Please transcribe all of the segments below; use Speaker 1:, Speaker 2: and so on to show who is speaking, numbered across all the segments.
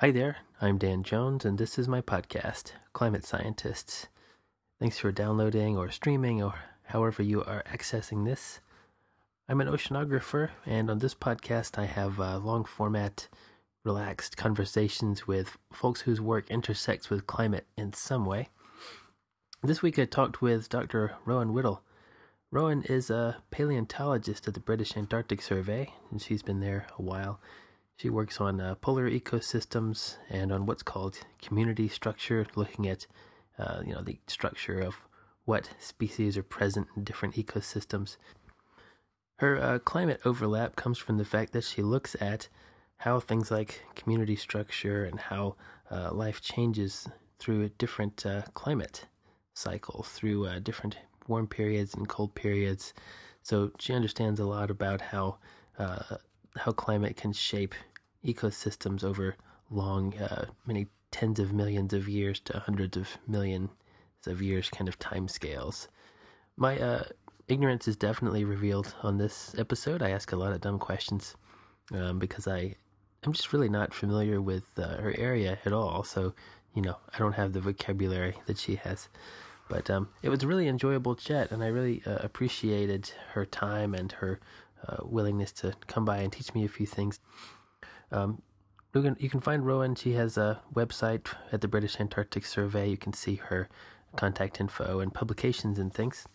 Speaker 1: Hi there, I'm Dan Jones, and this is my podcast, Climate Scientists. Thanks for downloading or streaming or however you are accessing this. I'm an oceanographer, and on this podcast, I have uh, long format, relaxed conversations with folks whose work intersects with climate in some way. This week, I talked with Dr. Rowan Whittle. Rowan is a paleontologist at the British Antarctic Survey, and she's been there a while. She works on uh, polar ecosystems and on what's called community structure, looking at uh, you know the structure of what species are present in different ecosystems. Her uh, climate overlap comes from the fact that she looks at how things like community structure and how uh, life changes through a different uh, climate cycle, through uh, different warm periods and cold periods. So she understands a lot about how uh, how climate can shape ecosystems over long, uh, many tens of millions of years to hundreds of millions of years kind of time scales. My uh, ignorance is definitely revealed on this episode. I ask a lot of dumb questions um, because I I'm just really not familiar with uh, her area at all. So you know I don't have the vocabulary that she has. But um, it was a really enjoyable chat, and I really uh, appreciated her time and her uh, willingness to come by and teach me a few things. Um, you can, you can find Rowan. She has a website at the British Antarctic Survey. You can see her contact info and publications and things.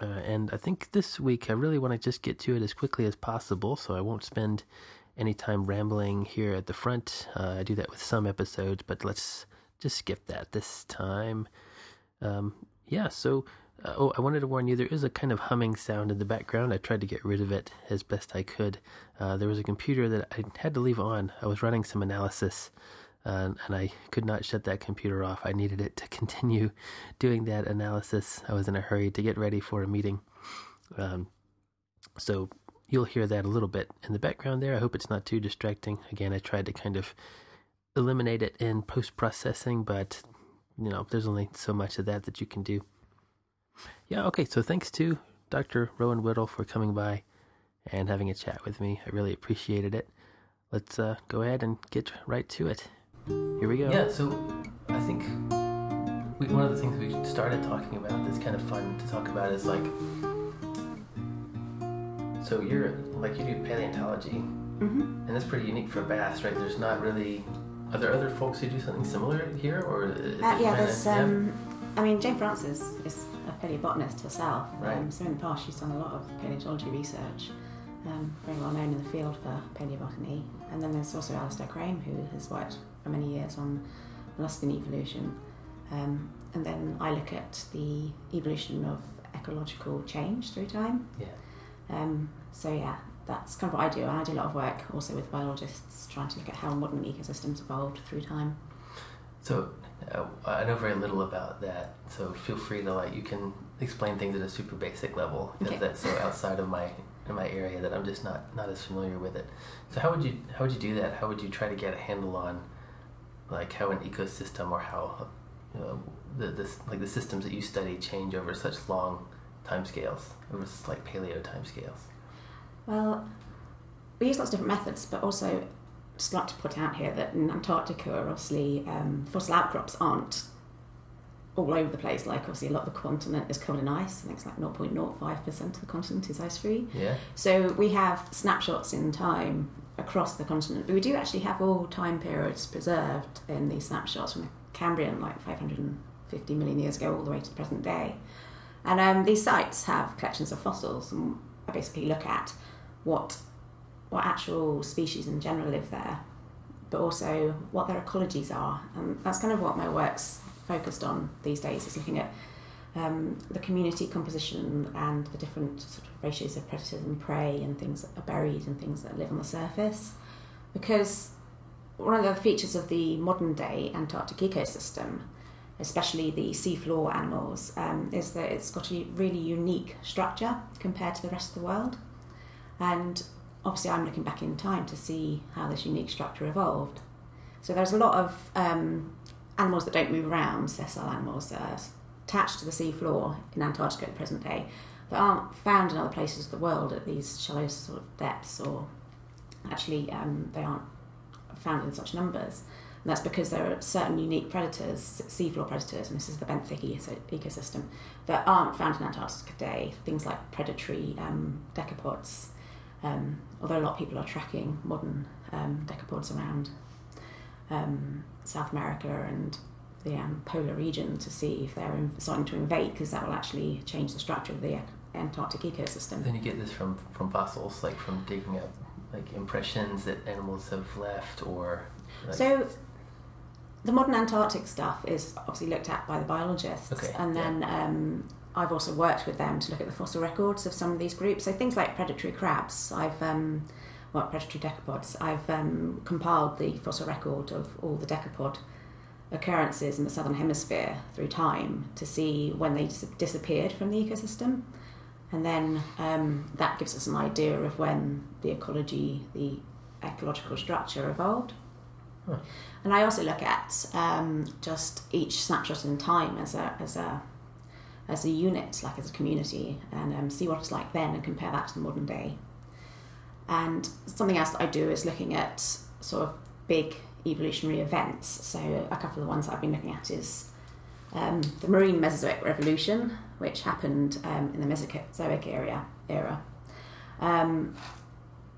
Speaker 1: Uh, and I think this week I really want to just get to it as quickly as possible, so I won't spend any time rambling here at the front. Uh, I do that with some episodes, but let's just skip that this time. Um, yeah, so uh, oh, I wanted to warn you there is a kind of humming sound in the background. I tried to get rid of it as best I could. Uh, there was a computer that I had to leave on. I was running some analysis uh, and I could not shut that computer off. I needed it to continue doing that analysis. I was in a hurry to get ready for a meeting. Um, so you'll hear that a little bit in the background there. I hope it's not too distracting. Again, I tried to kind of eliminate it in post processing, but you know, there's only so much of that that you can do. Yeah, okay, so thanks to Dr. Rowan Whittle for coming by and having a chat with me. I really appreciated it. Let's uh, go ahead and get right to it. Here we go. Yeah, so I think we, one of the things we started talking about that's kind of fun to talk about is like, so you're like you do paleontology,
Speaker 2: Mm-hmm.
Speaker 1: and that's pretty unique for BAS, right? There's not really. Are there other folks who do something similar here, or is
Speaker 2: Uh,
Speaker 1: it
Speaker 2: yeah,
Speaker 1: kinda-
Speaker 2: there's. Um, I mean, Jane Francis is a paleobotanist herself.
Speaker 1: Right.
Speaker 2: Um, so in the past, she's done a lot of paleontology research. Um, very well known in the field for paleobotany. And then there's also Alistair Crame, who has worked for many years on molluscan evolution. Um, and then I look at the evolution of ecological change through time.
Speaker 1: Yeah.
Speaker 2: Um, so yeah, that's kind of what I do. And I do a lot of work also with biologists trying to look at how modern ecosystems evolved through time.
Speaker 1: So Uh, I know very little about that, so feel free to like you can explain things at a super basic level because
Speaker 2: Okay.
Speaker 1: that's so outside of my in my area that I'm just not not as familiar with it. So how would you how would you do that? How would you try to get a handle on like how an ecosystem or how you know, the this like the systems that you study change over such long time scales over like paleo time scales?
Speaker 2: Well, we use lots of different methods, but also just like to put out here that in Antarctica, obviously, um, fossil outcrops aren't all over the place. Like, obviously, a lot of the continent is covered in ice. I think it's like 0.05% of the continent is ice free.
Speaker 1: Yeah.
Speaker 2: So we have snapshots in time across the continent, but we do actually have all time periods preserved in these snapshots from the Cambrian, like 550 million years ago, all the way to the present day. And um, these sites have collections of fossils, and I basically look at what what actual species in general live there, but also what their ecologies are, and that's kind of what my work's focused on these days. Is looking at um, the community composition and the different sort of ratios of predators and prey and things that are buried and things that live on the surface. Because one of the features of the modern day Antarctic ecosystem, especially the seafloor animals, um, is that it's got a really unique structure compared to the rest of the world. And obviously, I'm looking back in time to see how this unique structure evolved. So there's a lot of um, animals that don't move around, sessile animals are attached to the seafloor in Antarctica at the present day, that aren't found in other places of the world at these shallow sort of depths, or actually um, they aren't found in such numbers. And that's because there are certain unique predators, seafloor predators, and this is the benthic ecosystem, that aren't found in Antarctica today. Things like predatory um, decapods, um, although a lot of people are tracking modern um, decapods around um, South America and the um, polar region to see if they're starting to invade, because that will actually change the structure of the Antarctic ecosystem.
Speaker 1: Then you get this from, from fossils, like from digging up like impressions that animals have left, or like...
Speaker 2: so. The modern Antarctic stuff is obviously looked at by the biologists,
Speaker 1: okay,
Speaker 2: and then
Speaker 1: yeah.
Speaker 2: um, I've also worked with them to look at the fossil records of some of these groups. So things like predatory crabs, I've um, well, predatory decapods. I've um, compiled the fossil record of all the decapod occurrences in the southern hemisphere through time to see when they dis- disappeared from the ecosystem. And then um, that gives us an idea of when the ecology, the ecological structure evolved.
Speaker 1: Huh.
Speaker 2: And I also look at um, just each snapshot in time as a, as a as a unit, like as a community, and um, see what it's like then and compare that to the modern day. And something else that I do is looking at sort of big evolutionary events. So a couple of the ones I've been looking at is um, the marine Mesozoic revolution, which happened um, in the Mesozoic era. era. Um,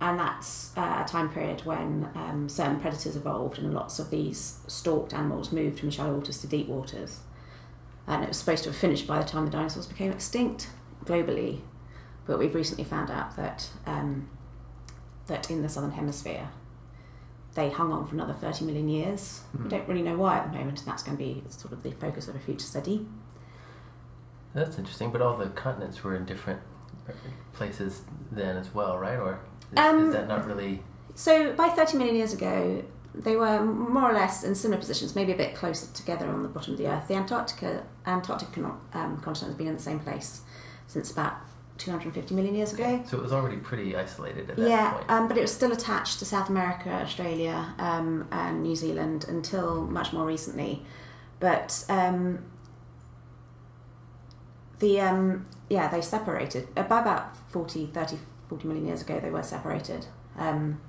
Speaker 2: and that's uh, a time period when um, certain predators evolved and lots of these stalked animals moved from shallow waters to deep waters. And it was supposed to have finished by the time the dinosaurs became extinct globally. But we've recently found out that um, that in the southern hemisphere they hung on for another 30 million years. Mm. We hmm. don't really know why at the moment, and that's going to be sort of the focus of a future study.
Speaker 1: That's interesting, but all the continents were in different places then as well, right? Or is, um, is that not really.
Speaker 2: So, by 30 million years ago, they were more or less in similar positions, maybe a bit closer together on the bottom of the Earth. The Antarctica, Antarctic um, continent has been in the same place since about 250 million years ago.
Speaker 1: So it was already pretty isolated at that
Speaker 2: yeah,
Speaker 1: point.
Speaker 2: Yeah, um, but it was still attached to South America, Australia, um, and New Zealand until much more recently. But um, the um, yeah, they separated uh, by about 40, 30, 40 million years ago. They were separated. Um,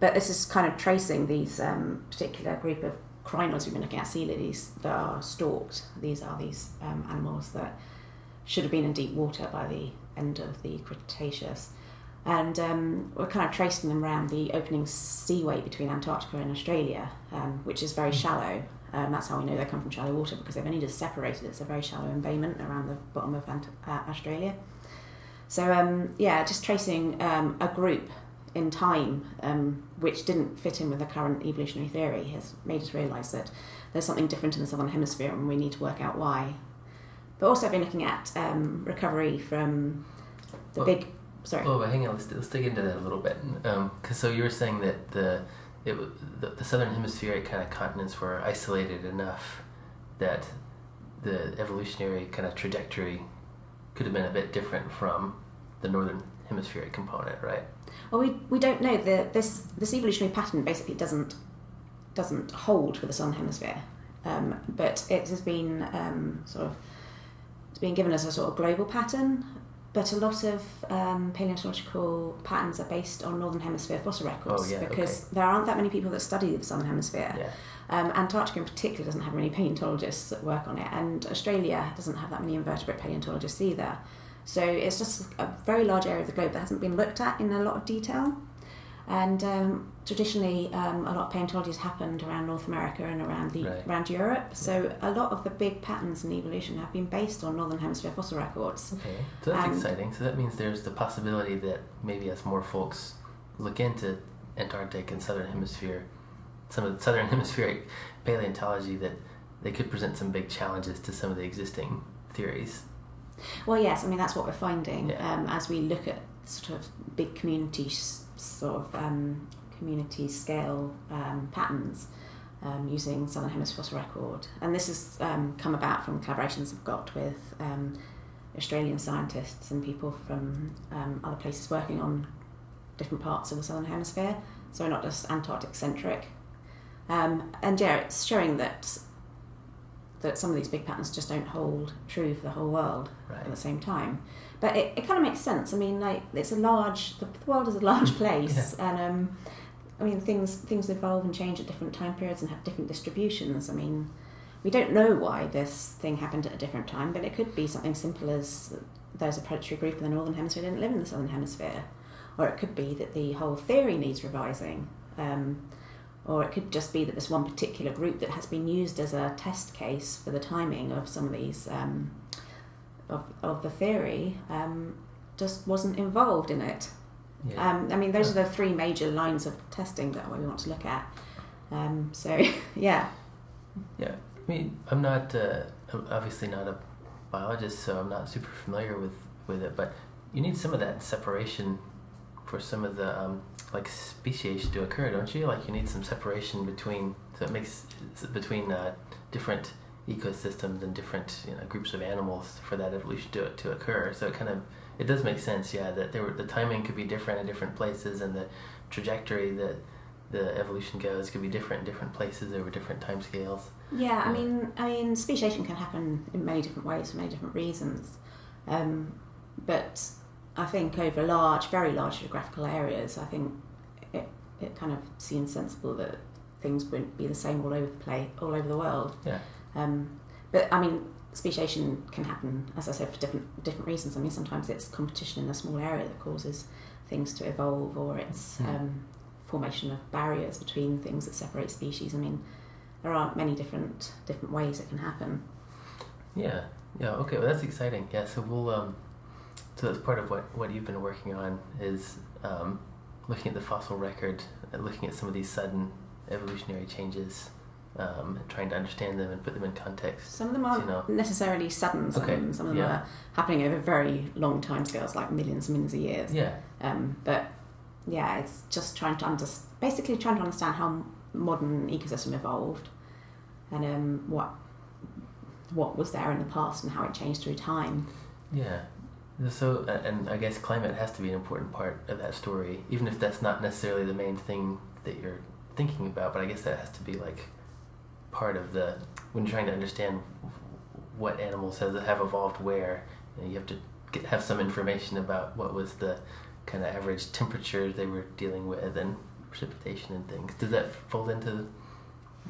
Speaker 2: but this is kind of tracing these um, particular group of crinoids we've been looking at, sea lilies that are stalked. These are these animals that should have been in deep water by the end of the Cretaceous. And um, we're kind of tracing them around the opening seaway between Antarctica and Australia, um, which is very hmm. shallow. Um, that's how we know they come from shallow water because they've only just separated. It's a very shallow embayment around the bottom of Ant- uh, Australia. So um, yeah, just tracing um, a group in time, um, which didn't fit in with the current evolutionary theory, has made us realise that there's something different in the southern hemisphere, and we need to work out why. But also, I've been looking at um, recovery from the well, big. Sorry.
Speaker 1: Oh, but hang on. Let's, let's dig into that a little bit. Because um, so you were saying that the it the, the southern hemispheric kind of continents were isolated enough that the evolutionary kind of trajectory could have been a bit different from the northern hemispheric component, right?
Speaker 2: Well, we, we don't know. The, this this evolutionary pattern basically doesn't doesn't hold for the southern hemisphere, um, but it has been um, sort of it's been given as a sort of global pattern, but a lot of um, paleontological patterns are based on northern hemisphere fossil records
Speaker 1: oh, yeah,
Speaker 2: because
Speaker 1: okay.
Speaker 2: there aren't that many people that study the southern hemisphere.
Speaker 1: Yeah.
Speaker 2: Um, Antarctica in particular doesn't have many paleontologists that work on it, and Australia doesn't have that many invertebrate paleontologists either. So it's just a very large area of the globe that hasn't been looked at in a lot of detail. And um, traditionally, um, a lot of paleontology has happened around North America and around the right. around Europe. So a lot of the big patterns in evolution have been based on northern hemisphere fossil records.
Speaker 1: Okay, so that's and exciting. So that means there's the possibility that maybe as more folks look into Antarctic and southern hemisphere, some of the southern hemispheric paleontology, that they could present some big challenges to some of the existing theories.
Speaker 2: Well, yes, I mean that's what we're finding
Speaker 1: yeah.
Speaker 2: um, as we look at sort of big community sort of um, community scale um, patterns um, using Southern Hemisphere Fossil Record. And this has um, come about from collaborations I've got with um, Australian scientists and people from um, other places working on different parts of the Southern Hemisphere. So we're not just Antarctic centric. and yeah, it's showing that that some of these big patterns just don't hold true for the whole world
Speaker 1: right.
Speaker 2: at the same time. But it, it kind of makes sense. I mean, like it's a large, the, world is a large place,
Speaker 1: yeah.
Speaker 2: and um, I mean, things things evolve and change at different time periods and have different distributions. I mean, we don't know why this thing happened at a different time, but it could be something simple as there's a predatory group in the northern hemisphere didn't live in the southern hemisphere, or it could be that the whole theory needs revising. Um, or it could just be that this one particular group that has been used as a test case for the timing of some of these um, of, of the theory um, just wasn't involved in it.
Speaker 1: Yeah.
Speaker 2: Um, I mean, those are the three major lines of testing that we want to look at. Um, so, yeah.
Speaker 1: Yeah, I mean, I'm not uh, I'm obviously not a biologist, so I'm not super familiar with with it. But you need some of that separation for some of the um, like speciation to occur, don't you? Like you need some separation between so it makes between uh, different ecosystems and different you know, groups of animals for that evolution to to occur. So it kind of it does make sense, yeah, that there were, the timing could be different in different places, and the trajectory that the evolution goes could be different in different places over different time scales.
Speaker 2: Yeah, I mean, I mean, speciation can happen in many different ways for many different reasons, um, but I think over large, very large geographical areas, I think it kind of seems sensible that things wouldn't be the same all over the place, all over the world.
Speaker 1: Yeah.
Speaker 2: Um, but I mean, speciation can happen, as I said, for different different reasons. I mean, sometimes it's competition in a small area that causes things to evolve, or it's
Speaker 1: Mm.
Speaker 2: um, formation of barriers between things that separate species. I mean, there are many different different ways it can happen.
Speaker 1: Yeah, yeah, okay, well, that's exciting. Yeah, so we'll, um, so that's part of what, what you've been working on is um, looking at the fossil record looking at some of these sudden evolutionary changes um, and trying to understand them and put them in context.
Speaker 2: Some of them aren't
Speaker 1: You know.
Speaker 2: necessarily sudden. Some,
Speaker 1: Okay,
Speaker 2: some of them
Speaker 1: yeah.
Speaker 2: are happening over very long time scales, like millions and millions of years.
Speaker 1: Yeah,
Speaker 2: Um, but yeah, it's just trying to under, basically trying to understand how modern ecosystem evolved and um, what what was there in the past and how it changed through time.
Speaker 1: yeah. So, and I guess climate has to be an important part of that story, even if that's not necessarily the main thing that you're thinking about, but I guess that has to be like part of the when you're trying to understand what animals have, have evolved where you, know, you have to get, have some information about what was the kind of average temperature they were dealing with and precipitation and things. Does that fold into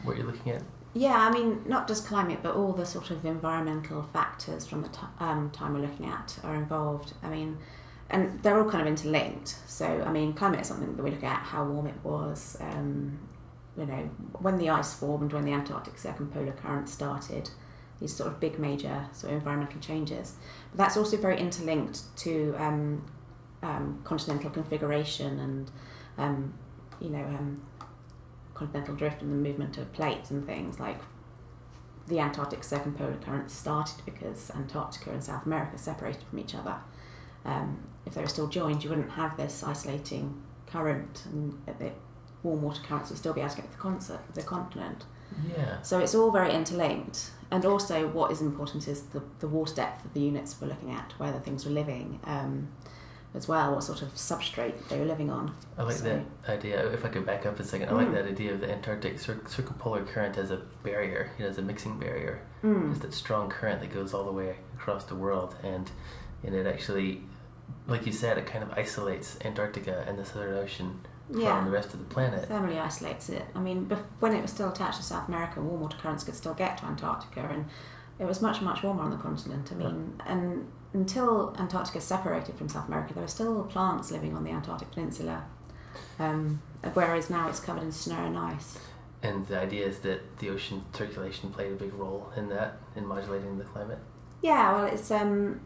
Speaker 1: what you're looking at?
Speaker 2: Yeah, I mean, not just climate, but all the sort of environmental factors from the t- um, time we're looking at are involved. I mean, and they're all kind of interlinked. So, I mean, climate is something that we look at how warm it was, um, you know, when the ice formed, when the Antarctic circumpolar current started, these sort of big major sort of environmental changes. But that's also very interlinked to um, um, continental configuration and, um, you know, um, continental drift and the movement of plates and things like the Antarctic circumpolar current started because Antarctica and South America separated from each other. Um, if they were still joined, you wouldn't have this isolating current, and the warm water currents would still be able to get the, concert, the continent.
Speaker 1: yeah
Speaker 2: So it's all very interlinked. And also, what is important is the, the water depth of the units we're looking at, where the things were living, um, as well, what sort of substrate they were living on.
Speaker 1: I like
Speaker 2: So-
Speaker 1: that idea. If I could back up a second, I like
Speaker 2: Mm.
Speaker 1: that idea of the Antarctic cir- circumpolar current as a barrier, you know, as a mixing barrier.
Speaker 2: Mm.
Speaker 1: Just that strong current that goes all the way across the world, and and it actually, like you said, it kind of isolates Antarctica and the Southern Ocean
Speaker 2: Yeah.
Speaker 1: from the rest of the planet.
Speaker 2: thermally isolates it. I mean, when it was still attached to South America, warm water currents could still get to Antarctica, and it was much, much warmer on the continent. I mean, and until Antarctica separated from South America, there were still plants living on the Antarctic Peninsula, um, whereas now it's covered in snow and ice.
Speaker 1: And the idea is that the ocean circulation played a big role in that, in modulating the climate.
Speaker 2: Yeah, well, it's um,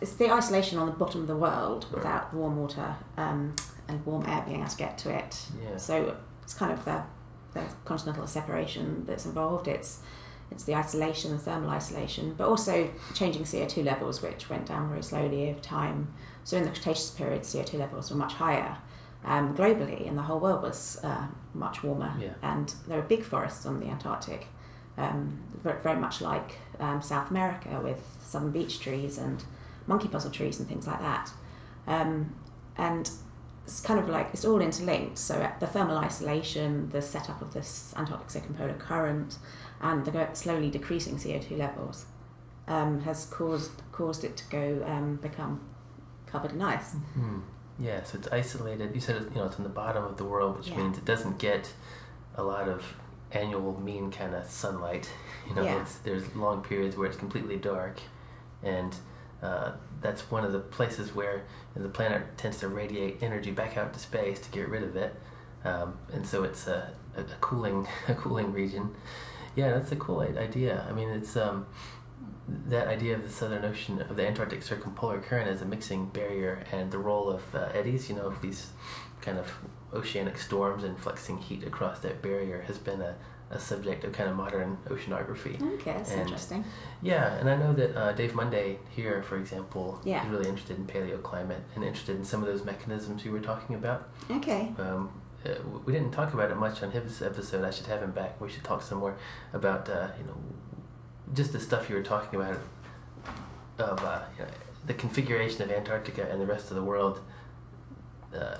Speaker 2: it's the isolation on the bottom of the world
Speaker 1: Right.
Speaker 2: without warm water um, and warm air being able to get to it.
Speaker 1: Yeah.
Speaker 2: So it's kind of the, the continental separation that's involved. It's it's the isolation, the thermal isolation, but also changing CO2 levels, which went down very slowly over time. So in the Cretaceous period, CO2 levels were much higher um, globally, and the whole world was uh, much warmer.
Speaker 1: Yeah.
Speaker 2: And there were big forests on the Antarctic, um, very, very much like um, South America, with southern beech trees and monkey puzzle trees and things like that. Um, and it's kind of like it's all interlinked. So the thermal isolation, the setup of this Antarctic circumpolar current, and the slowly decreasing CO2 levels um, has caused caused it to go um, become covered in ice.
Speaker 1: Hmm. Yeah, so it's isolated. You said you know it's in the bottom of the world, which
Speaker 2: Yeah.
Speaker 1: means it doesn't get a lot of annual mean kind of sunlight. You know,
Speaker 2: Yeah.
Speaker 1: it's, there's long periods where it's completely dark, and uh, that's one of the places where the planet tends to radiate energy back out to space to get rid of it, um, and so it's a, a, cooling a cooling region. Yeah, that's a cool idea. I mean, it's um, that idea of the Southern Ocean of the Antarctic Circumpolar Current as a mixing barrier and the role of uh, eddies. You know, of these kind of oceanic storms and fluxing heat across that barrier has been a, a subject of kind of modern oceanography.
Speaker 2: Okay, that's
Speaker 1: And-
Speaker 2: interesting.
Speaker 1: Yeah, and I know that uh, Dave Munday here, for example,
Speaker 2: Yeah.
Speaker 1: is really interested in paleoclimate and interested in some of those mechanisms you were talking about.
Speaker 2: Okay.
Speaker 1: Um, uh, we didn't talk about it much on his episode. I should have him back. We should talk some more about uh, you know just the stuff you were talking about of uh, you know, the configuration of Antarctica and the rest of the world. Uh,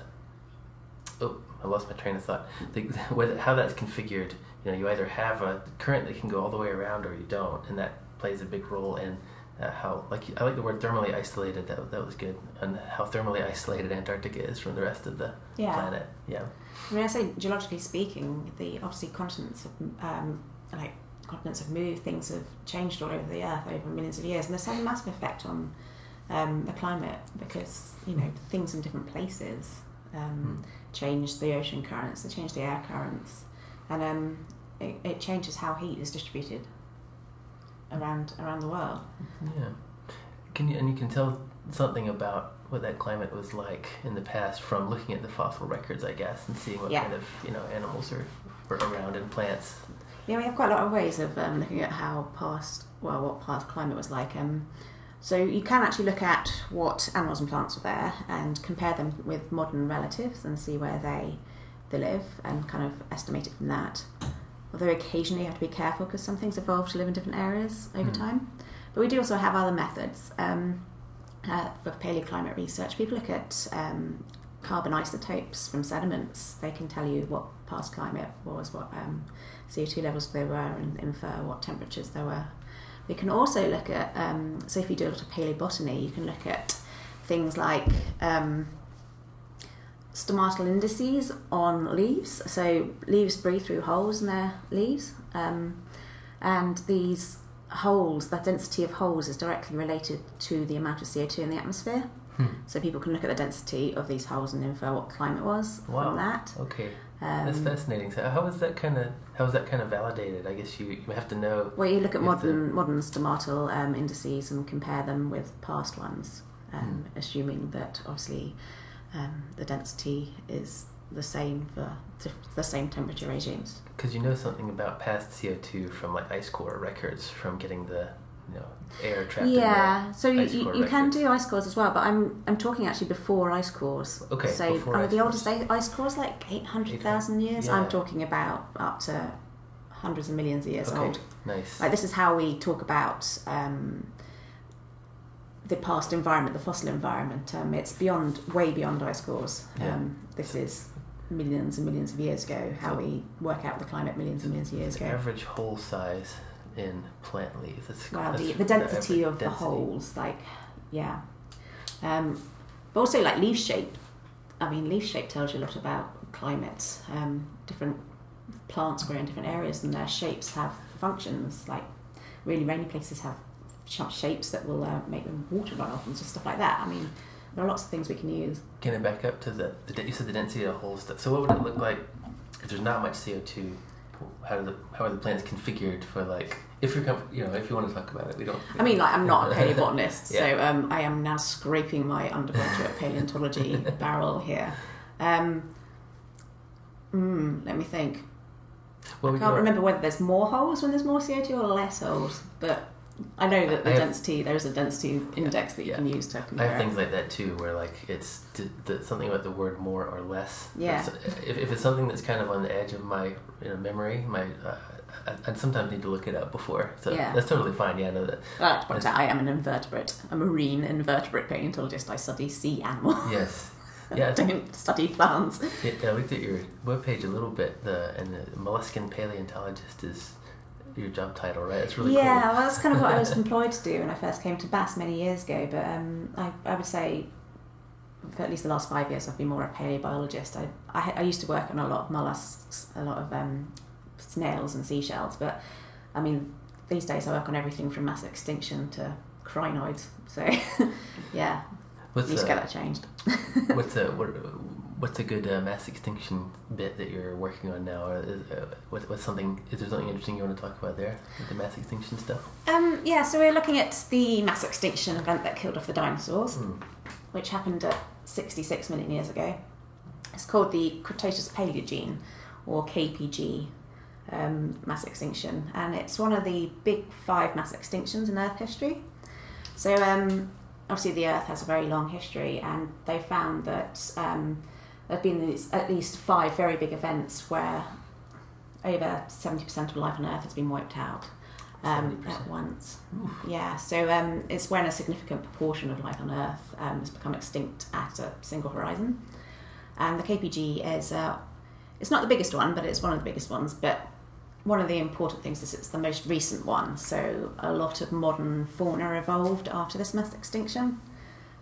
Speaker 1: oh, I lost my train of thought. The, how that's configured. You know, you either have a current that can go all the way around, or you don't, and that plays a big role in uh, how. Like I like the word thermally isolated. That that was good. And how thermally isolated Antarctica is from the rest of the
Speaker 2: Yeah.
Speaker 1: planet. Yeah.
Speaker 2: I mean, I say geologically speaking, the obviously continents have um, like continents have moved, things have changed all over the earth over millions of years, and this had a massive effect on um, the climate because you know things in different places um, changed the ocean currents, they change the air currents, and um, it, it changes how heat is distributed around around the world.
Speaker 1: Yeah. Can you and you can tell something about what that climate was like in the past from looking at the fossil records, I guess, and seeing what
Speaker 2: Yeah.
Speaker 1: kind of you know animals are were around and plants.
Speaker 2: Yeah, we have quite a lot of ways of um, looking at how past, well, what past climate was like. Um, so you can actually look at what animals and plants were there and compare them with modern relatives and see where they they live and kind of estimate it from that. Although occasionally you have to be careful because some things evolve to live in different areas over
Speaker 1: Hmm.
Speaker 2: time. But we do also have other methods um, uh, for paleoclimate research. People look at um, carbon isotopes from sediments. They can tell you what past climate was, what um, CO2 levels there were, and infer what temperatures there were. We can also look at, um, so if you do a lot of paleobotany, you can look at things like um, stomatal indices on leaves. So leaves breathe through holes in their leaves, um, and these holes, that density of holes is directly related to the amount of CO2 in the atmosphere.
Speaker 1: Hmm.
Speaker 2: So people can look at the density of these holes and infer what climate was
Speaker 1: Wow.
Speaker 2: from that.
Speaker 1: Okay,
Speaker 2: Um,
Speaker 1: that's fascinating. So how is that kind of how is that kind of validated? I guess you you have to know.
Speaker 2: Well, you look at
Speaker 1: You have to-
Speaker 2: modern modern stomatal um, indices and compare them with past ones, um, assuming that obviously um, the density is the same for the same temperature regimes.
Speaker 1: Because you know something about past CO two from like ice core records from getting the you know air trapped.
Speaker 2: yeah, so
Speaker 1: in
Speaker 2: you,
Speaker 1: ice
Speaker 2: you, can do ice cores as well, but I'm I'm talking actually before ice cores.
Speaker 1: Okay,
Speaker 2: so
Speaker 1: before
Speaker 2: uh,
Speaker 1: ice
Speaker 2: the oldest i- ice cores like eight hundred thousand years.
Speaker 1: Yeah.
Speaker 2: I'm talking about up to hundreds of millions of years
Speaker 1: Okay,
Speaker 2: old.
Speaker 1: nice.
Speaker 2: Like this is how we talk about um, the past environment, the fossil environment. Um, it's beyond, way beyond ice cores.
Speaker 1: Yeah.
Speaker 2: Um, this is millions and millions of years ago. How
Speaker 1: So-
Speaker 2: we work out the climate millions and millions of years
Speaker 1: The
Speaker 2: ago.
Speaker 1: average hole size in plant leaves. That's,
Speaker 2: Well,
Speaker 1: that's
Speaker 2: the, the density
Speaker 1: average
Speaker 2: of the holes, like yeah, um, but also like leaf shape. I mean, leaf shape tells you a lot about climate. Um, different plants grow in different areas, and their shapes have functions. Like really rainy places have sharp shapes that will uh, make them water run off and just stuff like that. I mean, there are lots of things we can use.
Speaker 1: Can it back up to the, the you said the density of the whole stuff. So what would it look like if there's not much CO two? How do the how are the plants configured for like if you're you know if you want to talk about it we don't.
Speaker 2: I mean, like I'm not a paleobotanist,
Speaker 1: Yeah.
Speaker 2: so um, I am now scraping my undergraduate paleontology barrel here. Um, mm, let me think.
Speaker 1: well,
Speaker 2: I can't remember whether there's more holes when there's more CO2 or less holes, but I know that the
Speaker 1: I have-
Speaker 2: density there is a density index that you
Speaker 1: yeah.
Speaker 2: can use to
Speaker 1: I
Speaker 2: compare.
Speaker 1: have things like that too, where like it's something about the word more or less.
Speaker 2: Yeah.
Speaker 1: If, if it's something that's kind of on the edge of my you know, memory, my uh, I, I sometimes need to look it up before. So
Speaker 2: Yeah.
Speaker 1: that's totally fine. Yeah, I know that.
Speaker 2: I like to point out I am an invertebrate, a marine invertebrate paleontologist. I study sea animals.
Speaker 1: Yes. Yeah, I
Speaker 2: I don't study plants.
Speaker 1: Yeah, I looked at your webpage a little bit. The and the molluscan paleontologist is your job title, right? It's really
Speaker 2: yeah, well, that's kind of what I was employed to do when I first came to BAS many years ago. But um, I, I would say for at least the last five years, I've been more a paleobiologist. I, I, I used to work on a lot of mollusks, a lot of um, snails and seashells, but I mean, these days I work on everything from mass extinction to crinoids. So, yeah,
Speaker 1: What's
Speaker 2: need to get that changed.
Speaker 1: what's the what, what's a good uh, mass extinction bit that you're working on now? Or is, uh, what, what's something? Is there something interesting you want to talk about there with the mass extinction stuff?
Speaker 2: Um, yeah, so we're looking at the mass extinction event that killed off the dinosaurs,
Speaker 1: Hmm.
Speaker 2: which happened at 66 million years ago. It's called the Cretaceous Paleogene, or KPG, um, mass extinction, and it's one of the big five mass extinctions in Earth history. So, um, obviously, the Earth has a very long history, and they found that um, there have been these, at least five very big events where over 70% of life on Earth has been wiped out um, at once. Yeah, so um, it's when a significant proportion of life on Earth um, has become extinct at a single horizon. And the KPG is, uh, it's not the biggest one, but it's one of the biggest ones. But one of the important things is it's the most recent one. So a lot of modern fauna evolved after this mass extinction.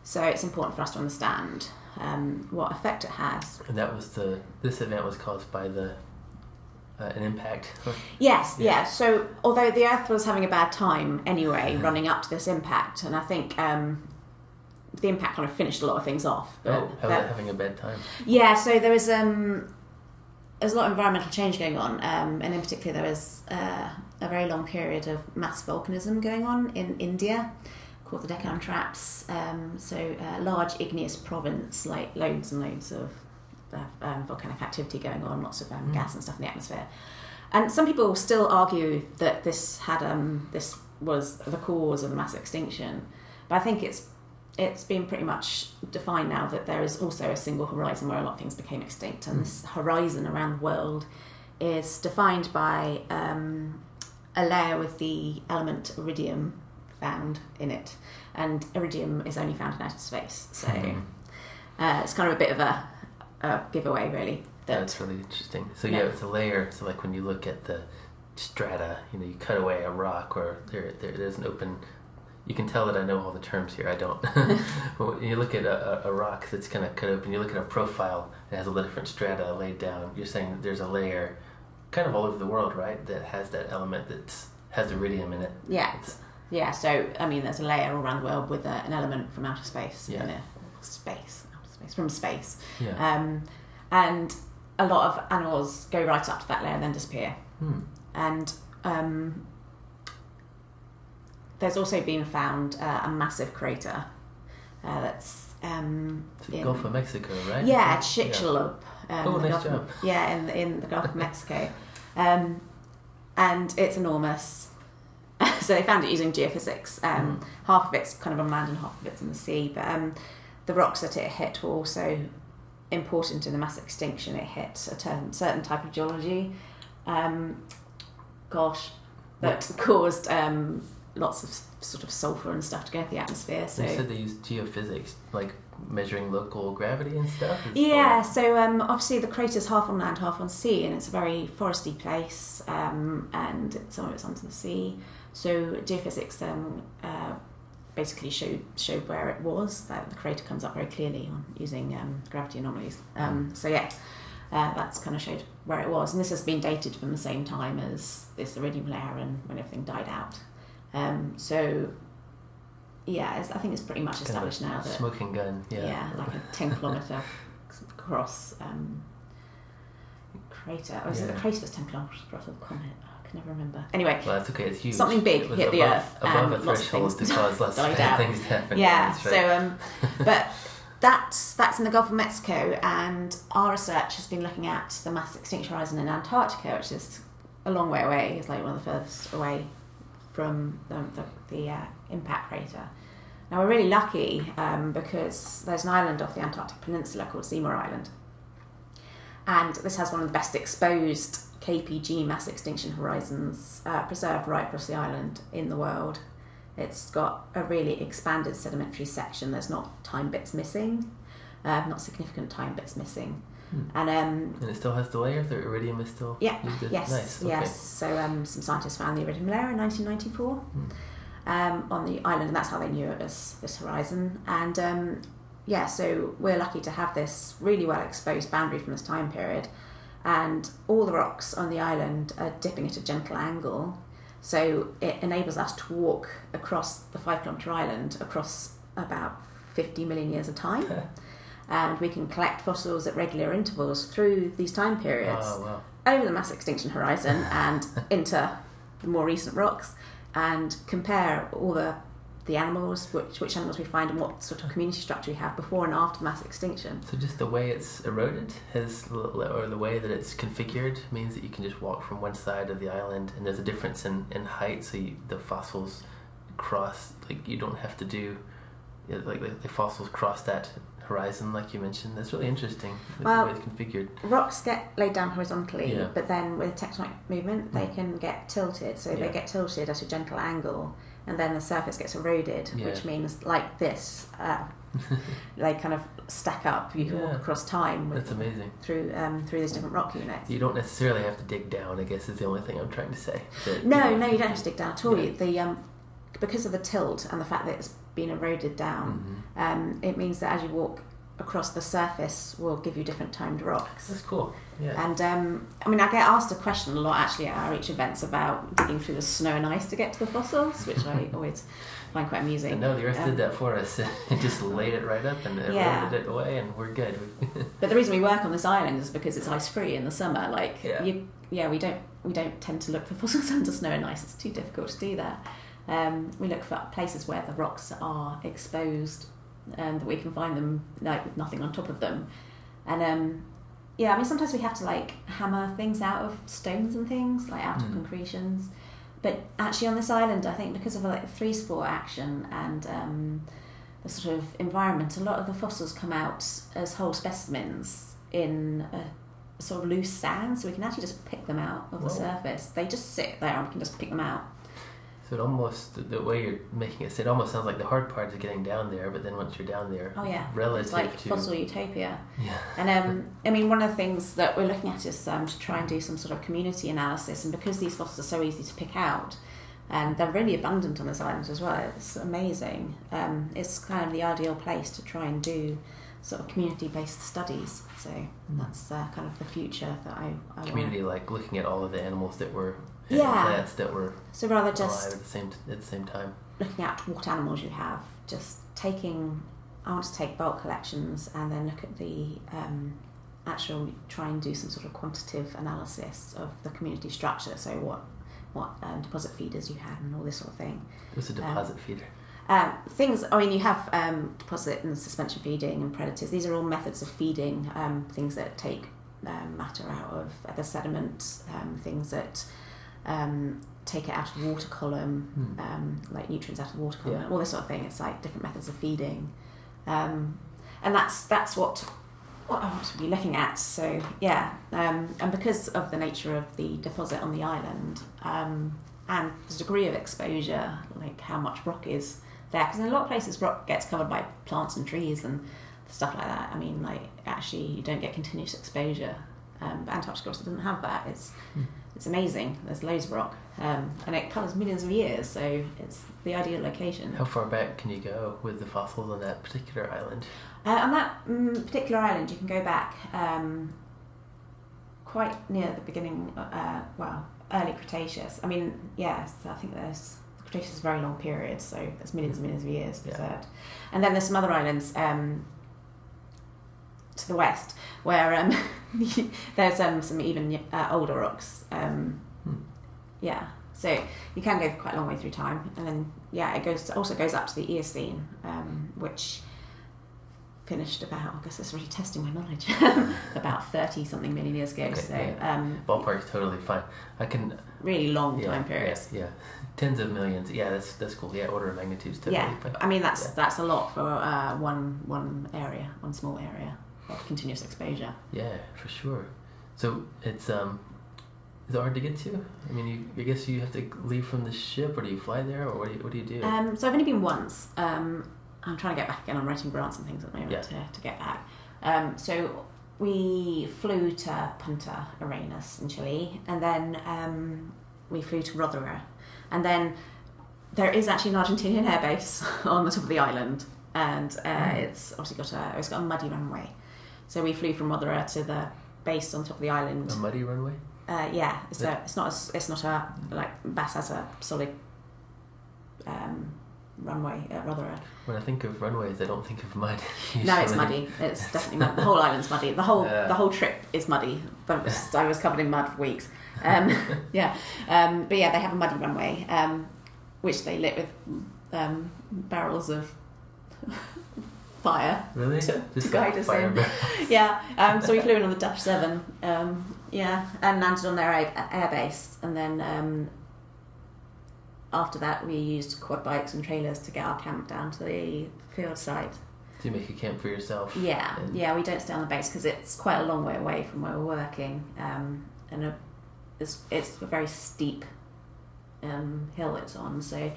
Speaker 2: So it's important for us to understand um, what effect it has.
Speaker 1: And that was the this event was caused by the uh, an impact.
Speaker 2: Yes,
Speaker 1: Yeah.
Speaker 2: yeah. So although the Earth was having a bad time anyway, running up to this impact, and I think um, the impact kind of finished a lot of things off. But
Speaker 1: oh, how
Speaker 2: that-
Speaker 1: that having a bad time?
Speaker 2: yeah, so there was um, there's a lot of environmental change going on, um, and in particular there was uh, a very long period of mass volcanism going on in India, called the Deccan Traps. Um, so uh, large igneous province, like loads and loads of uh, um, volcanic activity going on, lots of um,
Speaker 1: Mm.
Speaker 2: gas and stuff in the atmosphere. And some people still argue that this had um, this was the cause of the mass extinction, but I think it's it's been pretty much defined now that there is also a single horizon where a lot of things became extinct, and
Speaker 1: Mm.
Speaker 2: this horizon around the world is defined by um, a layer with the element iridium found in it, and iridium is only found in outer space, so
Speaker 1: Mhm.
Speaker 2: uh, it's kind of a bit of a, a giveaway, really. That
Speaker 1: That's really interesting. So
Speaker 2: Yeah.
Speaker 1: yeah, it's a layer. So like when you look at the strata, you know, you cut away a rock, or there, there there's an open. You can tell that I know all the terms here. I don't. But when you look at a, a a rock that's kind of cut open. You look at a profile. It has all the different strata laid down. You're saying that there's a layer, kind of all over the world, right? That has that element that has iridium in it.
Speaker 2: yeah,
Speaker 1: It's,
Speaker 2: yeah. So I mean, there's a layer all around the world with uh, an element from outer space.
Speaker 1: Yeah.
Speaker 2: in it. space, outer space from space.
Speaker 1: yeah.
Speaker 2: Um, and a lot of animals go right up to that layer and then disappear.
Speaker 1: Hmm.
Speaker 2: And um, there's also been found uh, a massive crater uh, that's um, in-
Speaker 1: Gulf of Mexico, right?
Speaker 2: yeah, Chicxulub. Um,
Speaker 1: Oh, nice
Speaker 2: Gulf of- Yeah, in in the Gulf of Mexico, um, and it's enormous. so they found it using geophysics. Um,
Speaker 1: Mm.
Speaker 2: Half of it's kind of on land and half of it's in the sea. But um, the rocks that it hit were also important in the mass extinction. It hit a certain type of geology. Um, gosh, that caused um, lots of sort of sulfur and stuff to go into the atmosphere. So
Speaker 1: They said they used geophysics, like measuring local gravity and stuff.
Speaker 2: Yeah, so um, obviously the crater's half on land, half on sea, and it's a very foresty place, um, and some of it's under the sea. So geophysics um, uh, basically showed showed where it was. That the crater comes up very clearly on using um, gravity anomalies. Um, so yeah, uh, that's kind of showed where it was, and this has been dated from the same time as this iridium layer and when everything died out. Um, so yeah, it's, I think it's pretty much
Speaker 1: kind of
Speaker 2: established now that
Speaker 1: smoking gun. Yeah.
Speaker 2: yeah, like a 10 kilometre cross um, crater. Or is it
Speaker 1: Yeah.
Speaker 2: the crater was 10 kilometres across or the comet? I can never remember. Anyway,
Speaker 1: Well, that's okay. It's huge.
Speaker 2: Something big hit
Speaker 1: above,
Speaker 2: the earth
Speaker 1: above
Speaker 2: and
Speaker 1: a
Speaker 2: lots of
Speaker 1: threshold
Speaker 2: things
Speaker 1: to cause lots of
Speaker 2: died
Speaker 1: bad
Speaker 2: out.
Speaker 1: things to happen.
Speaker 2: yeah,
Speaker 1: right.
Speaker 2: so, um, but that's, that's in the Gulf of Mexico, and our research has been looking at the mass extinction horizon in Antarctica, which is a long way away. It's like one of the furthest away from the, the, the uh, impact crater. Now we're really lucky um, because there's an island off the Antarctic Peninsula called Seymour Island, and this has one of the best exposed KPG mass extinction horizons uh, preserved right across the island in the world. It's got a really expanded sedimentary section. There's not time bits missing, uh, not significant time bits missing,
Speaker 1: Hmm.
Speaker 2: and um,
Speaker 1: And it still has the layer. The iridium is still.
Speaker 2: Yeah, Yes,
Speaker 1: Nice. Okay.
Speaker 2: yes. So um, some scientists found the iridium layer in 1994
Speaker 1: Hmm.
Speaker 2: um, on the island, and that's how they knew it was this horizon. And um, yeah, so we're lucky to have this really well exposed boundary from this time period, and all the rocks on the island are dipping at a gentle angle. So it enables us to walk across the five kilometre island across about 50 million years of time. and we can collect fossils at regular intervals through these time periods
Speaker 1: Oh wow.
Speaker 2: over the mass extinction horizon and into the more recent rocks and compare all the the animals, which, which animals we find and what sort of community structure we have before and after mass extinction.
Speaker 1: So just the way it's eroded has, or the way that it's configured, means that you can just walk from one side of the island, and there's a difference in, in height. So you, the fossils cross, like you don't have to do, yeah, like the, the fossils cross that horizon, like you mentioned. That's really interesting. the
Speaker 2: Well-
Speaker 1: way it's configured.
Speaker 2: Rocks get laid down horizontally,
Speaker 1: Yeah.
Speaker 2: but then with tectonic movement, they
Speaker 1: Mm.
Speaker 2: can get tilted. So
Speaker 1: Yeah.
Speaker 2: they get tilted at a gentle angle, and then the surface gets eroded,
Speaker 1: Yeah.
Speaker 2: which means like this, uh, they kind of stack up. You can
Speaker 1: Yeah.
Speaker 2: walk across time with,
Speaker 1: That's amazing.
Speaker 2: through um, through these different rock units.
Speaker 1: You don't necessarily have to dig down. I guess is the only thing I'm trying to say. That,
Speaker 2: No,
Speaker 1: you know-
Speaker 2: no, you don't have to dig down at all.
Speaker 1: Yeah.
Speaker 2: The um, because of the tilt and the fact that it's been eroded down,
Speaker 1: Mhm.
Speaker 2: um, it means that as you walk across the surface, will give you different timed rocks.
Speaker 1: That's cool. Yeah.
Speaker 2: And um, I mean, I get asked a question a lot actually at our each events about digging through the snow and ice to get to the fossils, which I always find quite amusing.
Speaker 1: No, the Earth
Speaker 2: Um,
Speaker 1: did that for us. it just laid it right up and eroded
Speaker 2: Yeah.
Speaker 1: it away, and we're good.
Speaker 2: But the reason we work on this island is because it's ice free in the summer. Like
Speaker 1: Yeah.
Speaker 2: you, yeah, we don't we don't tend to look for fossils under snow and ice. It's too difficult to do that. Um, we look for places where the rocks are exposed and that we can find them like with nothing on top of them. And um, yeah, I mean sometimes we have to like hammer things out of stones and things like out of
Speaker 1: Mm.
Speaker 2: concretions. But actually on this island, I think because of like the freeze thaw action and um, the sort of environment, a lot of the fossils come out as whole specimens in a, a sort of loose sand, so we can actually just pick them out of the surface. They just sit there and we can just pick them out.
Speaker 1: So it almost the way you're making it, it almost sounds like the hard part is getting down there, but then once you're down there,
Speaker 2: Oh yeah,
Speaker 1: relative
Speaker 2: it's like
Speaker 1: to
Speaker 2: fossil utopia.
Speaker 1: yeah,
Speaker 2: And um, I mean, one of the things that we're looking at is um, to try and do some sort of community analysis. And because these fossils are so easy to pick out, and they're really abundant on this island as well, it's amazing. Um, it's kind of the ideal place to try and do sort of community-based studies. So that's uh, kind of the future that I, I want.
Speaker 1: community like looking at all of the animals that were and
Speaker 2: Yeah.
Speaker 1: plants that were
Speaker 2: So rather
Speaker 1: alive
Speaker 2: just
Speaker 1: at the same at the same time.
Speaker 2: looking at what animals you have, just taking, I want to take bulk collections and then look at the um, actual, try and do some sort of quantitative analysis of the community structure. So what, what um, deposit feeders you had and all this sort of thing.
Speaker 1: What's a deposit feeder?
Speaker 2: Um, things, I mean, you have um, deposit and suspension feeding and predators. These are all methods of feeding um, things that take um, matter out of the sediment, um, things that um, take it out of the water column,
Speaker 1: Hmm.
Speaker 2: um, like nutrients out of the water column,
Speaker 1: Yeah.
Speaker 2: all this sort of thing. It's like different methods of feeding, um, and that's that's what what I want to be looking at. So yeah, um, and because of the nature of the deposit on the island um, and the degree of exposure, like how much rock is there, because in a lot of places rock gets covered by plants and trees and stuff like that. I mean, like actually you don't get continuous exposure. Um, Antarctica also doesn't have that. It's
Speaker 1: Hmm.
Speaker 2: It's amazing. There's loads of rock, um, and it covers millions of years, so it's the ideal location.
Speaker 1: How far back can you go with the fossils on that particular island?
Speaker 2: Uh, on that mm, particular island, you can go back um, quite near the beginning, uh, well, early Cretaceous. I mean, yes, I think there's the Cretaceous is a very long period, so there's millions and millions of years
Speaker 1: Yeah.
Speaker 2: preserved. And then there's some other islands um, to the west where um, there's um, some even uh, older rocks. Um,
Speaker 1: Hmm.
Speaker 2: Yeah, so you can go quite a long way through time, and then yeah, it goes also goes up to the Eocene, um, which finished about. I guess it's really testing my knowledge. about thirty something million years ago.
Speaker 1: Okay,
Speaker 2: so
Speaker 1: yeah.
Speaker 2: um,
Speaker 1: Ballpark's totally fine. I can
Speaker 2: really long
Speaker 1: yeah,
Speaker 2: time periods.
Speaker 1: Yeah, yeah, tens of millions. Yeah, that's that's cool. Yeah, order of magnitudes. is totally
Speaker 2: Yeah,
Speaker 1: fine.
Speaker 2: I mean that's that's a lot for uh, one one area, one small area continuous exposure.
Speaker 1: Yeah, for sure. So it's um, is it hard to get to? I mean, you, I guess you have to leave from the ship, or do you fly there, or what do you, what do, you do?
Speaker 2: Um, so I've only been once. Um, I'm trying to get back again. I'm writing grants and things at the moment
Speaker 1: Yeah.
Speaker 2: to, to get back. Um, so we flew to Punta Arenas in Chile, and then um, we flew to Rothera, and then there is actually an Argentinian airbase on the top of the island. and uh, it's obviously got a it's got a muddy runway. So we flew from Rothera to the base on top of the island.
Speaker 1: A muddy runway.
Speaker 2: Uh, yeah, it's a, it's not a, it's not a like BAS has a solid um, runway at Rothera.
Speaker 1: When I think of runways, I don't think of mud.
Speaker 2: No, it's muddy. It's definitely mud. The whole island's muddy. The whole
Speaker 1: Yeah.
Speaker 2: the whole trip is muddy. But I was covered in mud for weeks. Um, yeah, um, but yeah, they have a muddy runway, um, which they lit with um, barrels of fire.
Speaker 1: Really?
Speaker 2: to
Speaker 1: Just
Speaker 2: guide us in. Yeah, um, so we flew in on the Dash Seven. Um, yeah, and landed on their air, base, and then um, after that we used quad bikes and trailers to get our camp down to the field site.
Speaker 1: Do you make a camp for yourself?
Speaker 2: Yeah,
Speaker 1: And-
Speaker 2: yeah, we don't stay on the base because it's quite a long way away from where we're working, um, and a, it's it's a very steep um, hill it's on. So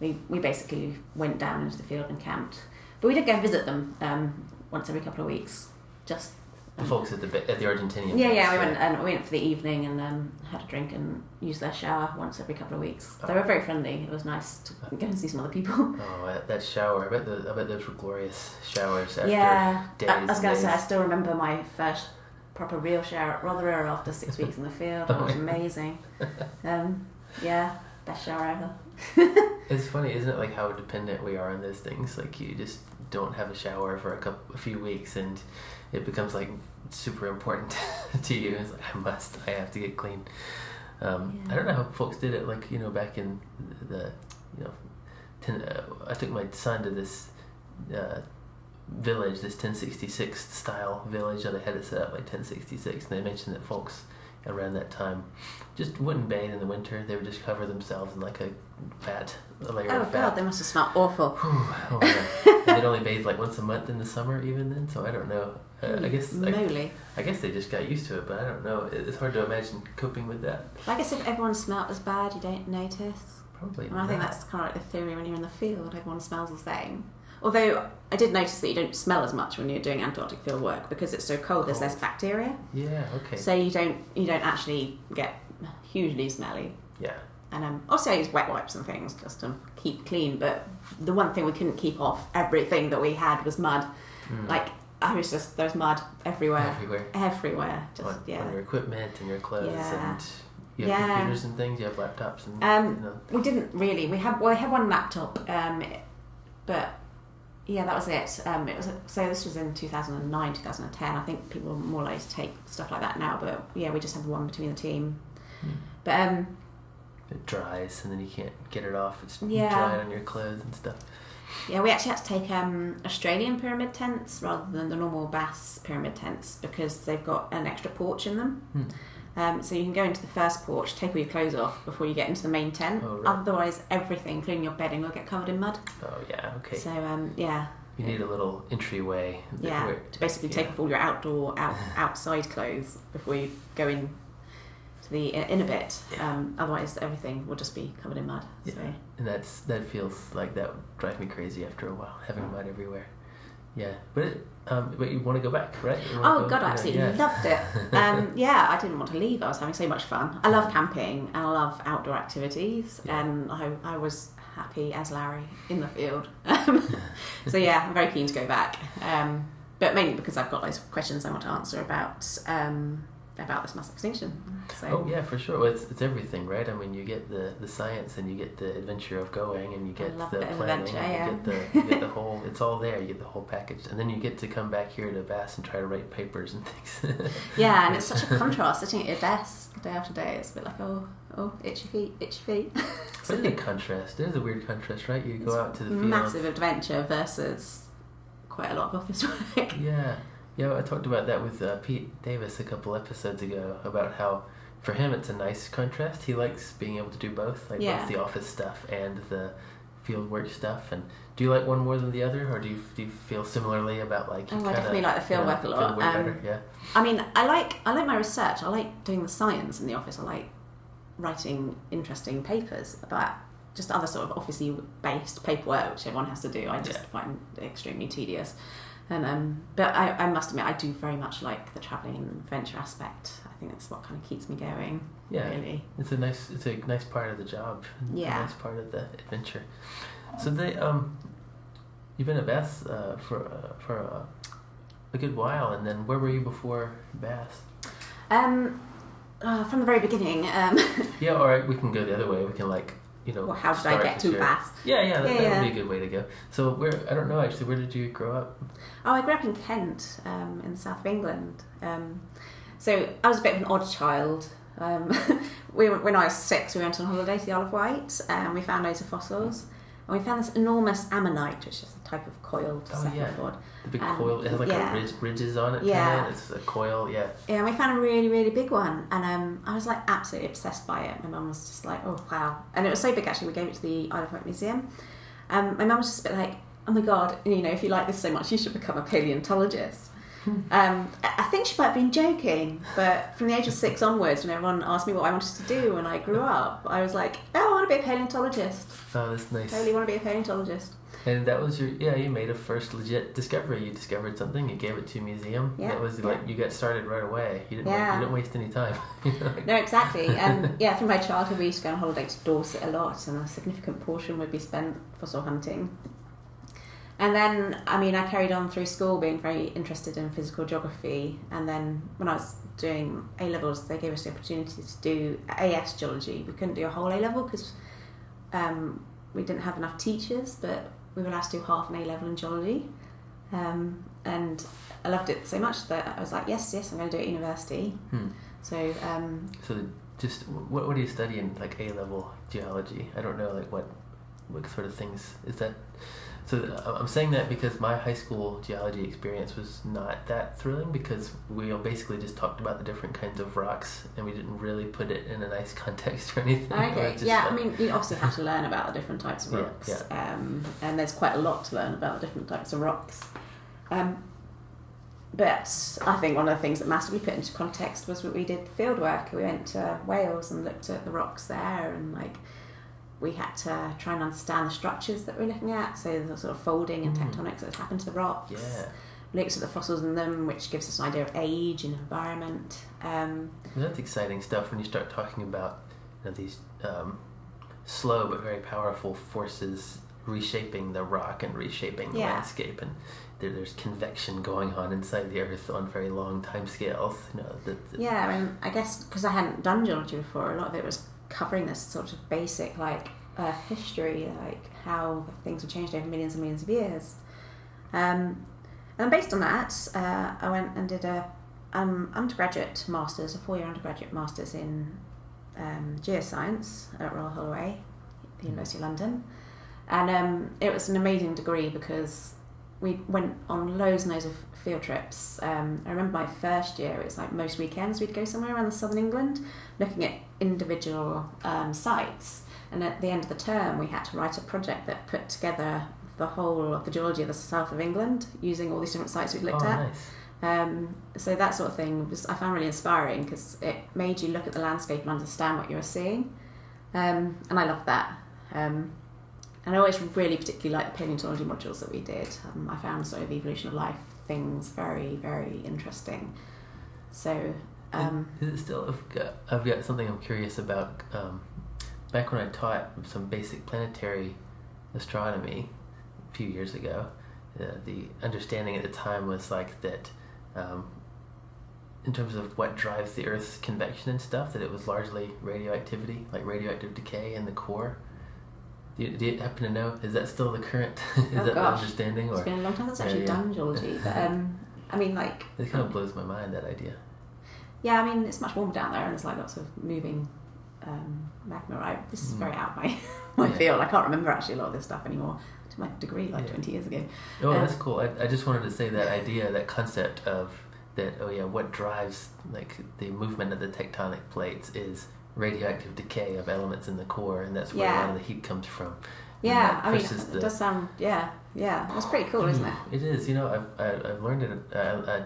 Speaker 2: we we basically went down into the field and camped, but we did go visit them um, once every couple of weeks. Just
Speaker 1: The folks at the at the Argentinian.
Speaker 2: yeah, yeah, we went and we went for the evening and um, had a drink and used their shower once every couple of weeks. They were very friendly. It was nice to go and see some other people.
Speaker 1: Oh, that- shower! I bet the I bet those were glorious showers after
Speaker 2: yeah,
Speaker 1: days.
Speaker 2: I, I was going to say I still remember my first proper real shower at Rothera after six weeks in the field. It was amazing. Um, yeah, best shower ever.
Speaker 1: It's funny, isn't it? Like how dependent we are on those things. Like you just don't have a shower for a couple, a few weeks, and it becomes like super important to you. It's like I must, I have to get clean. Um, I don't know how folks did it. Like you know, back in the, you know, ten, uh, I took my son to this uh, village, this 1066 style village that they had it set up like 1066, and they mentioned that folks around that time just wouldn't bathe in the winter. They would just cover themselves in like a fat a layer
Speaker 2: Oh
Speaker 1: of fat.
Speaker 2: Oh god, they must have smelled awful.
Speaker 1: Oh, yeah. they'd only bathe like once a month in the summer, even then. So I don't know. Uh, I guess I,
Speaker 2: moly.
Speaker 1: I guess they just got used to it, but I don't know. It's hard to imagine coping with that.
Speaker 2: I guess if everyone smelt as bad, you don't notice.
Speaker 1: Probably.
Speaker 2: And I think that's kind of like the theory when you're in the field, everyone smells the same. Although I did notice that you don't smell as much when you're doing Antarctic field work because it's so cold. There's less bacteria,
Speaker 1: Yeah. Okay.
Speaker 2: so you don't you don't actually get hugely smelly.
Speaker 1: yeah.
Speaker 2: And um, also I use wet wipes and things just to keep clean. But the one thing we couldn't keep off everything that we had was mud.
Speaker 1: Mm.
Speaker 2: Like I was just there was mud everywhere,
Speaker 1: everywhere.
Speaker 2: everywhere. Just
Speaker 1: on,
Speaker 2: yeah.
Speaker 1: on your equipment and your clothes
Speaker 2: Yeah.
Speaker 1: and you have
Speaker 2: Yeah.
Speaker 1: computers and things. You have laptops and
Speaker 2: Um,
Speaker 1: you know.
Speaker 2: We didn't really. We had well, we had one laptop, um, but yeah, that was it. Um, it was so this was in two thousand and nine, two thousand and ten. I think people are more likely to take stuff like that now, but yeah, we just had the one between the team.
Speaker 1: Hmm.
Speaker 2: But um,
Speaker 1: It dries and then you can't get it off. It's
Speaker 2: Yeah.
Speaker 1: drying on your clothes and stuff.
Speaker 2: yeah, we actually had to take um, Australian pyramid tents rather than the normal BAS pyramid tents because they've got an extra porch in them.
Speaker 1: Hmm.
Speaker 2: Um, so you can go into the first porch, take all your clothes off before you get into the main tent.
Speaker 1: Oh, right.
Speaker 2: Otherwise, everything, including your bedding, will get covered in mud.
Speaker 1: Oh yeah. Okay.
Speaker 2: So um, yeah,
Speaker 1: you need a little entryway.
Speaker 2: Yeah,
Speaker 1: where-
Speaker 2: to basically
Speaker 1: yeah.
Speaker 2: take off all your outdoor, out, outside clothes before you go in to the in a bit.
Speaker 1: Yeah.
Speaker 2: Um, otherwise, everything will just be covered in mud.
Speaker 1: Yeah.
Speaker 2: So
Speaker 1: And that's that feels like that would drive me crazy after a while, having mud everywhere. Yeah, but it, um, but you want to go back, right?
Speaker 2: Oh
Speaker 1: go,
Speaker 2: god, I absolutely
Speaker 1: yeah.
Speaker 2: loved it. Um, yeah, I didn't want to leave. I was having so much fun. I love camping and I love outdoor activities,
Speaker 1: Yeah.
Speaker 2: and I, I was happy as Larry in the field. Um, so yeah, I'm very keen to go back. Um, but mainly because I've got loads of questions I want to answer about um, about this mass extinction. So
Speaker 1: Oh yeah, for sure. Well, it's, it's everything, right? I mean, you get the, the science, and you get the adventure of going, and you get the
Speaker 2: a bit of
Speaker 1: planning, and
Speaker 2: yeah.
Speaker 1: you get the you get the whole. It's all there. You get the whole package, and then you get to come back here to BAS and try to write papers and things.
Speaker 2: Yeah, and it's such a contrast sitting at your desk day after day. It's a bit like, oh, oh, itchy feet, itchy feet.
Speaker 1: What a contrast. There's a weird contrast, right? You go out to the field.
Speaker 2: Massive adventure versus quite a lot of office work.
Speaker 1: Yeah, yeah. I talked about that with uh, Pete Davis a couple episodes ago about how for him it's a nice contrast. He likes being able to do both, like
Speaker 2: Yeah.
Speaker 1: both the office stuff and the field work stuff. And do you like one more than the other, or do you do you feel similarly about like? you
Speaker 2: Oh, I
Speaker 1: kinda,
Speaker 2: definitely like the field
Speaker 1: you know,
Speaker 2: work a lot.
Speaker 1: Work
Speaker 2: Um,
Speaker 1: better, yeah.
Speaker 2: I mean, I like I like my research. I like doing the science in the office. I like writing interesting papers about just other sort of officey based paperwork, which everyone has to do. I just
Speaker 1: Yeah.
Speaker 2: find extremely tedious. And um, but I, I must admit, I do very much like the travelling and adventure aspect. I think that's what kind of keeps me going.
Speaker 1: Yeah,
Speaker 2: Really.
Speaker 1: it's a nice it's a nice part of the job.
Speaker 2: Yeah.
Speaker 1: a nice part of the adventure. So they um, you've been at BAS uh, for uh, for uh, a good while, and then where were you before BAS?
Speaker 2: Um, uh, from the very beginning. Um,
Speaker 1: Yeah, all right, we can go the other way. We can like you know.
Speaker 2: well, how did I get to. BAS?
Speaker 1: Yeah, yeah, that,
Speaker 2: Yeah,
Speaker 1: that would be a good way to go. So where I don't know actually. Where did you grow up?
Speaker 2: Oh, I grew up in Kent, um, in the south of England. Um, so I was a bit of an odd child. Um, we when I was six, we went on holiday to the Isle of Wight, and we found loads of fossils. And we found this enormous ammonite, which is a type of coiled
Speaker 1: Oh, yeah.
Speaker 2: cephalopod.
Speaker 1: The big
Speaker 2: Um,
Speaker 1: coil. It has like
Speaker 2: yeah.
Speaker 1: ridge, ridges on it.
Speaker 2: Yeah.
Speaker 1: Kinda. It's a coil. Yeah.
Speaker 2: Yeah, and we found a really, really big one, and um, I was like absolutely obsessed by it. My mum was just like, "Oh wow!" And it was so big actually. We gave it to the Isle of Wight Museum. Um, my mum was just a bit like, "Oh my god, you know, if you like this so much, you should become a paleontologist." Um, I think she might have been joking, but from the age of six onwards, when everyone asked me what I wanted to do when I grew up, I was like, "Oh, I want to be a paleontologist.
Speaker 1: Oh, that's nice.
Speaker 2: I Totally want to be a paleontologist."
Speaker 1: And that was your yeah. You made a first legit discovery. You discovered something. You gave it to a museum.
Speaker 2: Yeah,
Speaker 1: That was
Speaker 2: yeah.
Speaker 1: like you got started right away. You didn't.
Speaker 2: Yeah.
Speaker 1: Wait, you didn't waste any time.
Speaker 2: No, exactly. And yeah, from my childhood, we used to go on holiday to Dorset a lot, and a significant portion would be spent fossil hunting. And then, I mean, I carried on through school being very interested in physical geography. And then, when I was doing A levels, they gave us the opportunity to do AS geology. We couldn't do a whole A level because um, we didn't have enough teachers, but we were allowed to do half an A level in geology. Um, and I loved it so much that I was like, yes, yes, I'm going to do it at university.
Speaker 1: Hmm.
Speaker 2: So um,
Speaker 1: So just what what do you study in like A level geology? I don't know like what what sort of things is that. So uh, I'm saying that because my high school geology experience was not that thrilling because we basically just talked about the different kinds of rocks and we didn't really put it in a nice context or anything.
Speaker 2: Okay, yeah, I mean, you obviously have to learn about the different types of
Speaker 1: Yeah,
Speaker 2: rocks, Um, and there's quite a lot to learn about the different types of rocks. Um, but I think one of the things that massively put into context was that we did field work. We went to Wales and looked at the rocks there, and like we had to try and understand the structures that we're looking at, so the sort of folding and
Speaker 1: Mm.
Speaker 2: tectonics that has happened to the rocks.
Speaker 1: yeah.
Speaker 2: Looked at the fossils in them, which gives us an idea of age and environment. Um,
Speaker 1: That's exciting stuff when you start talking about you know, these um, slow but very powerful forces reshaping the rock and reshaping the
Speaker 2: Yeah.
Speaker 1: landscape, and there, there's convection going on inside the Earth on very long time scales. You know, that, that-
Speaker 2: Yeah, I and mean, I guess because I hadn't done geology before, a lot of it was covering this sort of basic like Earth history, like how things have changed over millions and millions of years. Um, and based on that, uh, I went and did a um, undergraduate masters, a four-year undergraduate masters in um, geoscience at Royal Holloway, the University of London, and um, it was an amazing degree because we went on loads and loads of field trips. Um, I remember my first year, it was like most weekends we'd go somewhere around the southern England looking at individual um, sites. And at the end of the term, we had to write a project that put together the whole of the geology of the south of England using all these different sites we'd looked
Speaker 1: oh,
Speaker 2: at.
Speaker 1: nice.
Speaker 2: Um, so that sort of thing was I found really inspiring because it made you look at the landscape and understand what you were seeing, um, and I loved that. Um, and I always really particularly liked the paleontology modules that we did. Um, I found sort of evolution of life things very very interesting. So um,
Speaker 1: Is it still? I've got, I've got something I'm curious about. Um, back when I taught some basic planetary astronomy a few years ago, uh, the understanding at the time was like that. Um, in terms of what drives the Earth's convection and stuff, that it was largely radioactivity, like radioactive decay in the core. Do you, do you happen to know? Is that still the current? is
Speaker 2: Oh,
Speaker 1: that
Speaker 2: gosh.
Speaker 1: the understanding,
Speaker 2: it's been a long time since I've actually
Speaker 1: yeah.
Speaker 2: done geology, but um, I mean like
Speaker 1: it kind of blows my mind that idea.
Speaker 2: Yeah, I mean it's much warmer down there, and there's like lots of moving um, magma. Right, this is
Speaker 1: Mm.
Speaker 2: very out of my my
Speaker 1: Yeah.
Speaker 2: field. I can't remember actually a lot of this stuff anymore. I did my degree like
Speaker 1: Yeah.
Speaker 2: 20 years ago.
Speaker 1: Oh,
Speaker 2: Um,
Speaker 1: that's cool. I, I just wanted to say that idea, that concept of that. Oh yeah, what drives like the movement of the tectonic plates is radioactive decay of elements in the core, and that's where a lot of the heat comes from.
Speaker 2: Yeah, I mean it
Speaker 1: the-
Speaker 2: does sound yeah yeah. That's pretty cool, isn't it?
Speaker 1: It is. You know, I've I, I've learned it. Uh, uh,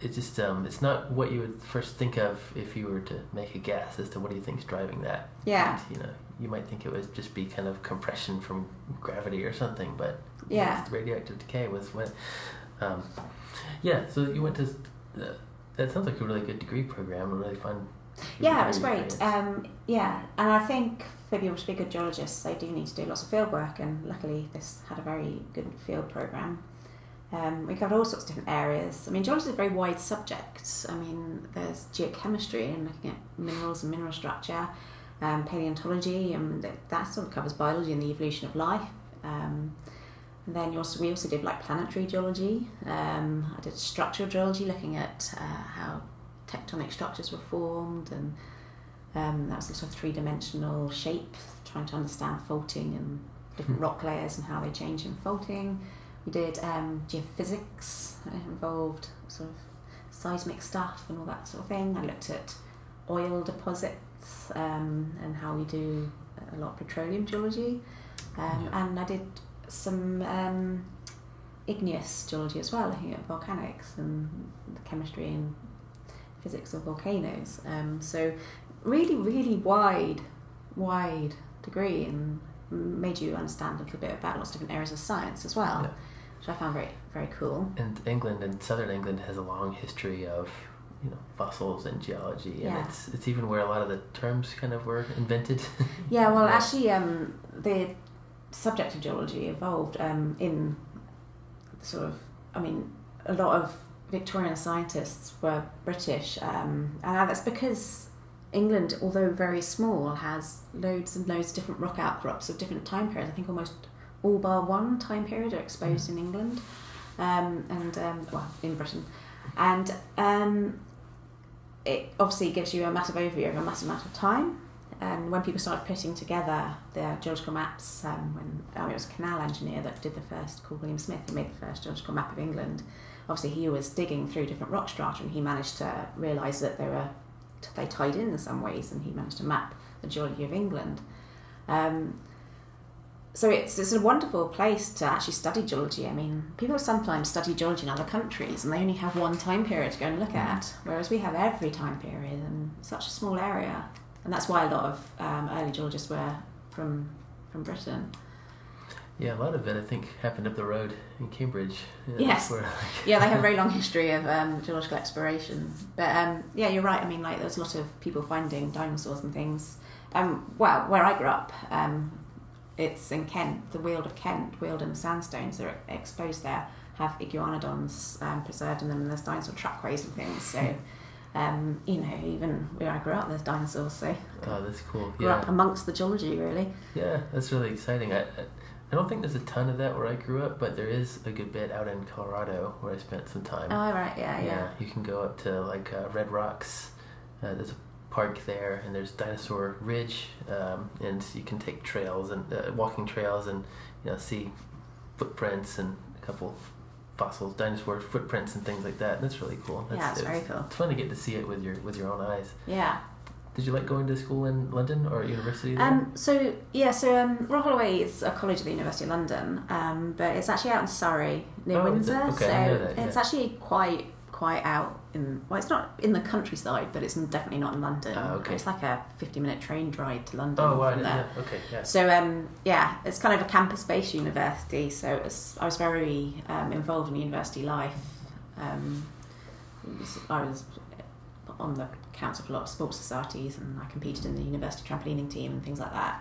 Speaker 1: it just um, it's not what you would first think of if you were to make a guess as to what do you think's driving that.
Speaker 2: Yeah.
Speaker 1: And, you know, you might think it would just be kind of compression from gravity or something, but
Speaker 2: Yeah.
Speaker 1: it's radioactive decay was what. Um, yeah, so you went to. Uh, that sounds like a really good degree program, a really fun
Speaker 2: Yeah, it was great. Um, yeah, and I think for people to be good geologists, they do need to do lots of field work, and luckily this had a very good field program. Um, we covered all sorts of different areas. I mean, geology is a very wide subject. I mean, there's geochemistry and looking at minerals and mineral structure, um, paleontology, and that, that sort of covers biology and the evolution of life. Um, and then you also, we also did like planetary geology. Um, I did structural geology, looking at uh, how tectonic structures were formed, and um, that was a sort of three dimensional shape, trying to understand faulting and different rock layers and how they change in faulting. We did um, geophysics, uh, involved sort of seismic stuff and all that sort of thing. I looked at oil deposits um, and how we do a lot of petroleum geology. Um,
Speaker 1: Yeah.
Speaker 2: And I did some um, igneous geology as well, looking at volcanics and the chemistry and physics of volcanoes. Um, so really, really wide, wide degree and made you understand a little bit about lots of different areas of science as well,
Speaker 1: Yeah.
Speaker 2: Which I found very, very cool.
Speaker 1: And England and southern England has a long history of you know fossils and geology, and
Speaker 2: Yeah.
Speaker 1: it's it's even where a lot of the terms kind of were invented.
Speaker 2: Yeah, well, actually, um, the subject of geology evolved um, in sort of, I mean, a lot of Victorian scientists were British, um, and that's because England, although very small, has loads and loads of different rock outcrops of different time periods. I think almost all bar one time period are exposed in England, um, and um, well, in Britain, and um, it obviously gives you a massive overview of a massive amount of time. And when people started putting together their geological maps, um, when um, it was a canal engineer that did the first, called William Smith, who made the first geological map of England. Obviously, he was digging through different rock strata, and he managed to realise that they were they tied in in some ways, and he managed to map the geology of England. Um, so it's it's a wonderful place to actually study geology. I mean, people sometimes study geology in other countries, and they only have one time period to go and look at, whereas we have every time period in such a small area, and that's why a lot of um, early geologists were from from Britain.
Speaker 1: yeah, a lot of it I think happened up the road in Cambridge. Yeah,
Speaker 2: Yes.
Speaker 1: where, like,
Speaker 2: yeah, they have a very long history of um, geological exploration. But um, yeah, you're right. I mean, like, there's a lot of people finding dinosaurs and things. Um, well, where I grew up, um, it's in Kent, the Weald of Kent, Wealden sandstones that are exposed there have iguanodons um, preserved in them, and there's dinosaur trackways and things. So, um, you know, even where I grew up, there's dinosaurs. So,
Speaker 1: oh, that's cool.
Speaker 2: grew
Speaker 1: Yeah,
Speaker 2: up amongst the geology, really.
Speaker 1: yeah, that's really exciting. I, I don't think there's a ton of that where I grew up, but there is a good bit out in Colorado where I spent some time.
Speaker 2: Oh, right, yeah, yeah.
Speaker 1: you can go up to like uh, Red Rocks. Uh, there's a park there, and there's Dinosaur Ridge, um, and you can take trails and uh, walking trails, and you know see footprints and a couple fossils, dinosaur footprints, and things like that. That's really cool. That's,
Speaker 2: Yeah, it's very cool.
Speaker 1: It's fun to get to see it with your with your own eyes.
Speaker 2: Yeah.
Speaker 1: Did you like going to school in London or university there?
Speaker 2: Um, so yeah, so um, Royal Holloway is a college at the University of London, um, but it's actually out in Surrey near
Speaker 1: Oh?
Speaker 2: Windsor.
Speaker 1: Okay,
Speaker 2: so
Speaker 1: that,
Speaker 2: it's actually quite quite out in well, it's not in the countryside, but it's definitely not in London.
Speaker 1: Ah, okay.
Speaker 2: It's like a fifty-minute train ride to London.
Speaker 1: oh, wow,
Speaker 2: from there.
Speaker 1: yeah, okay, yeah.
Speaker 2: So um, yeah, it's kind of a campus-based university. So it's, I was very um, involved in university life. Um, was- I was on the council for a lot of sports societies, and I competed in the university trampolining team and things like that.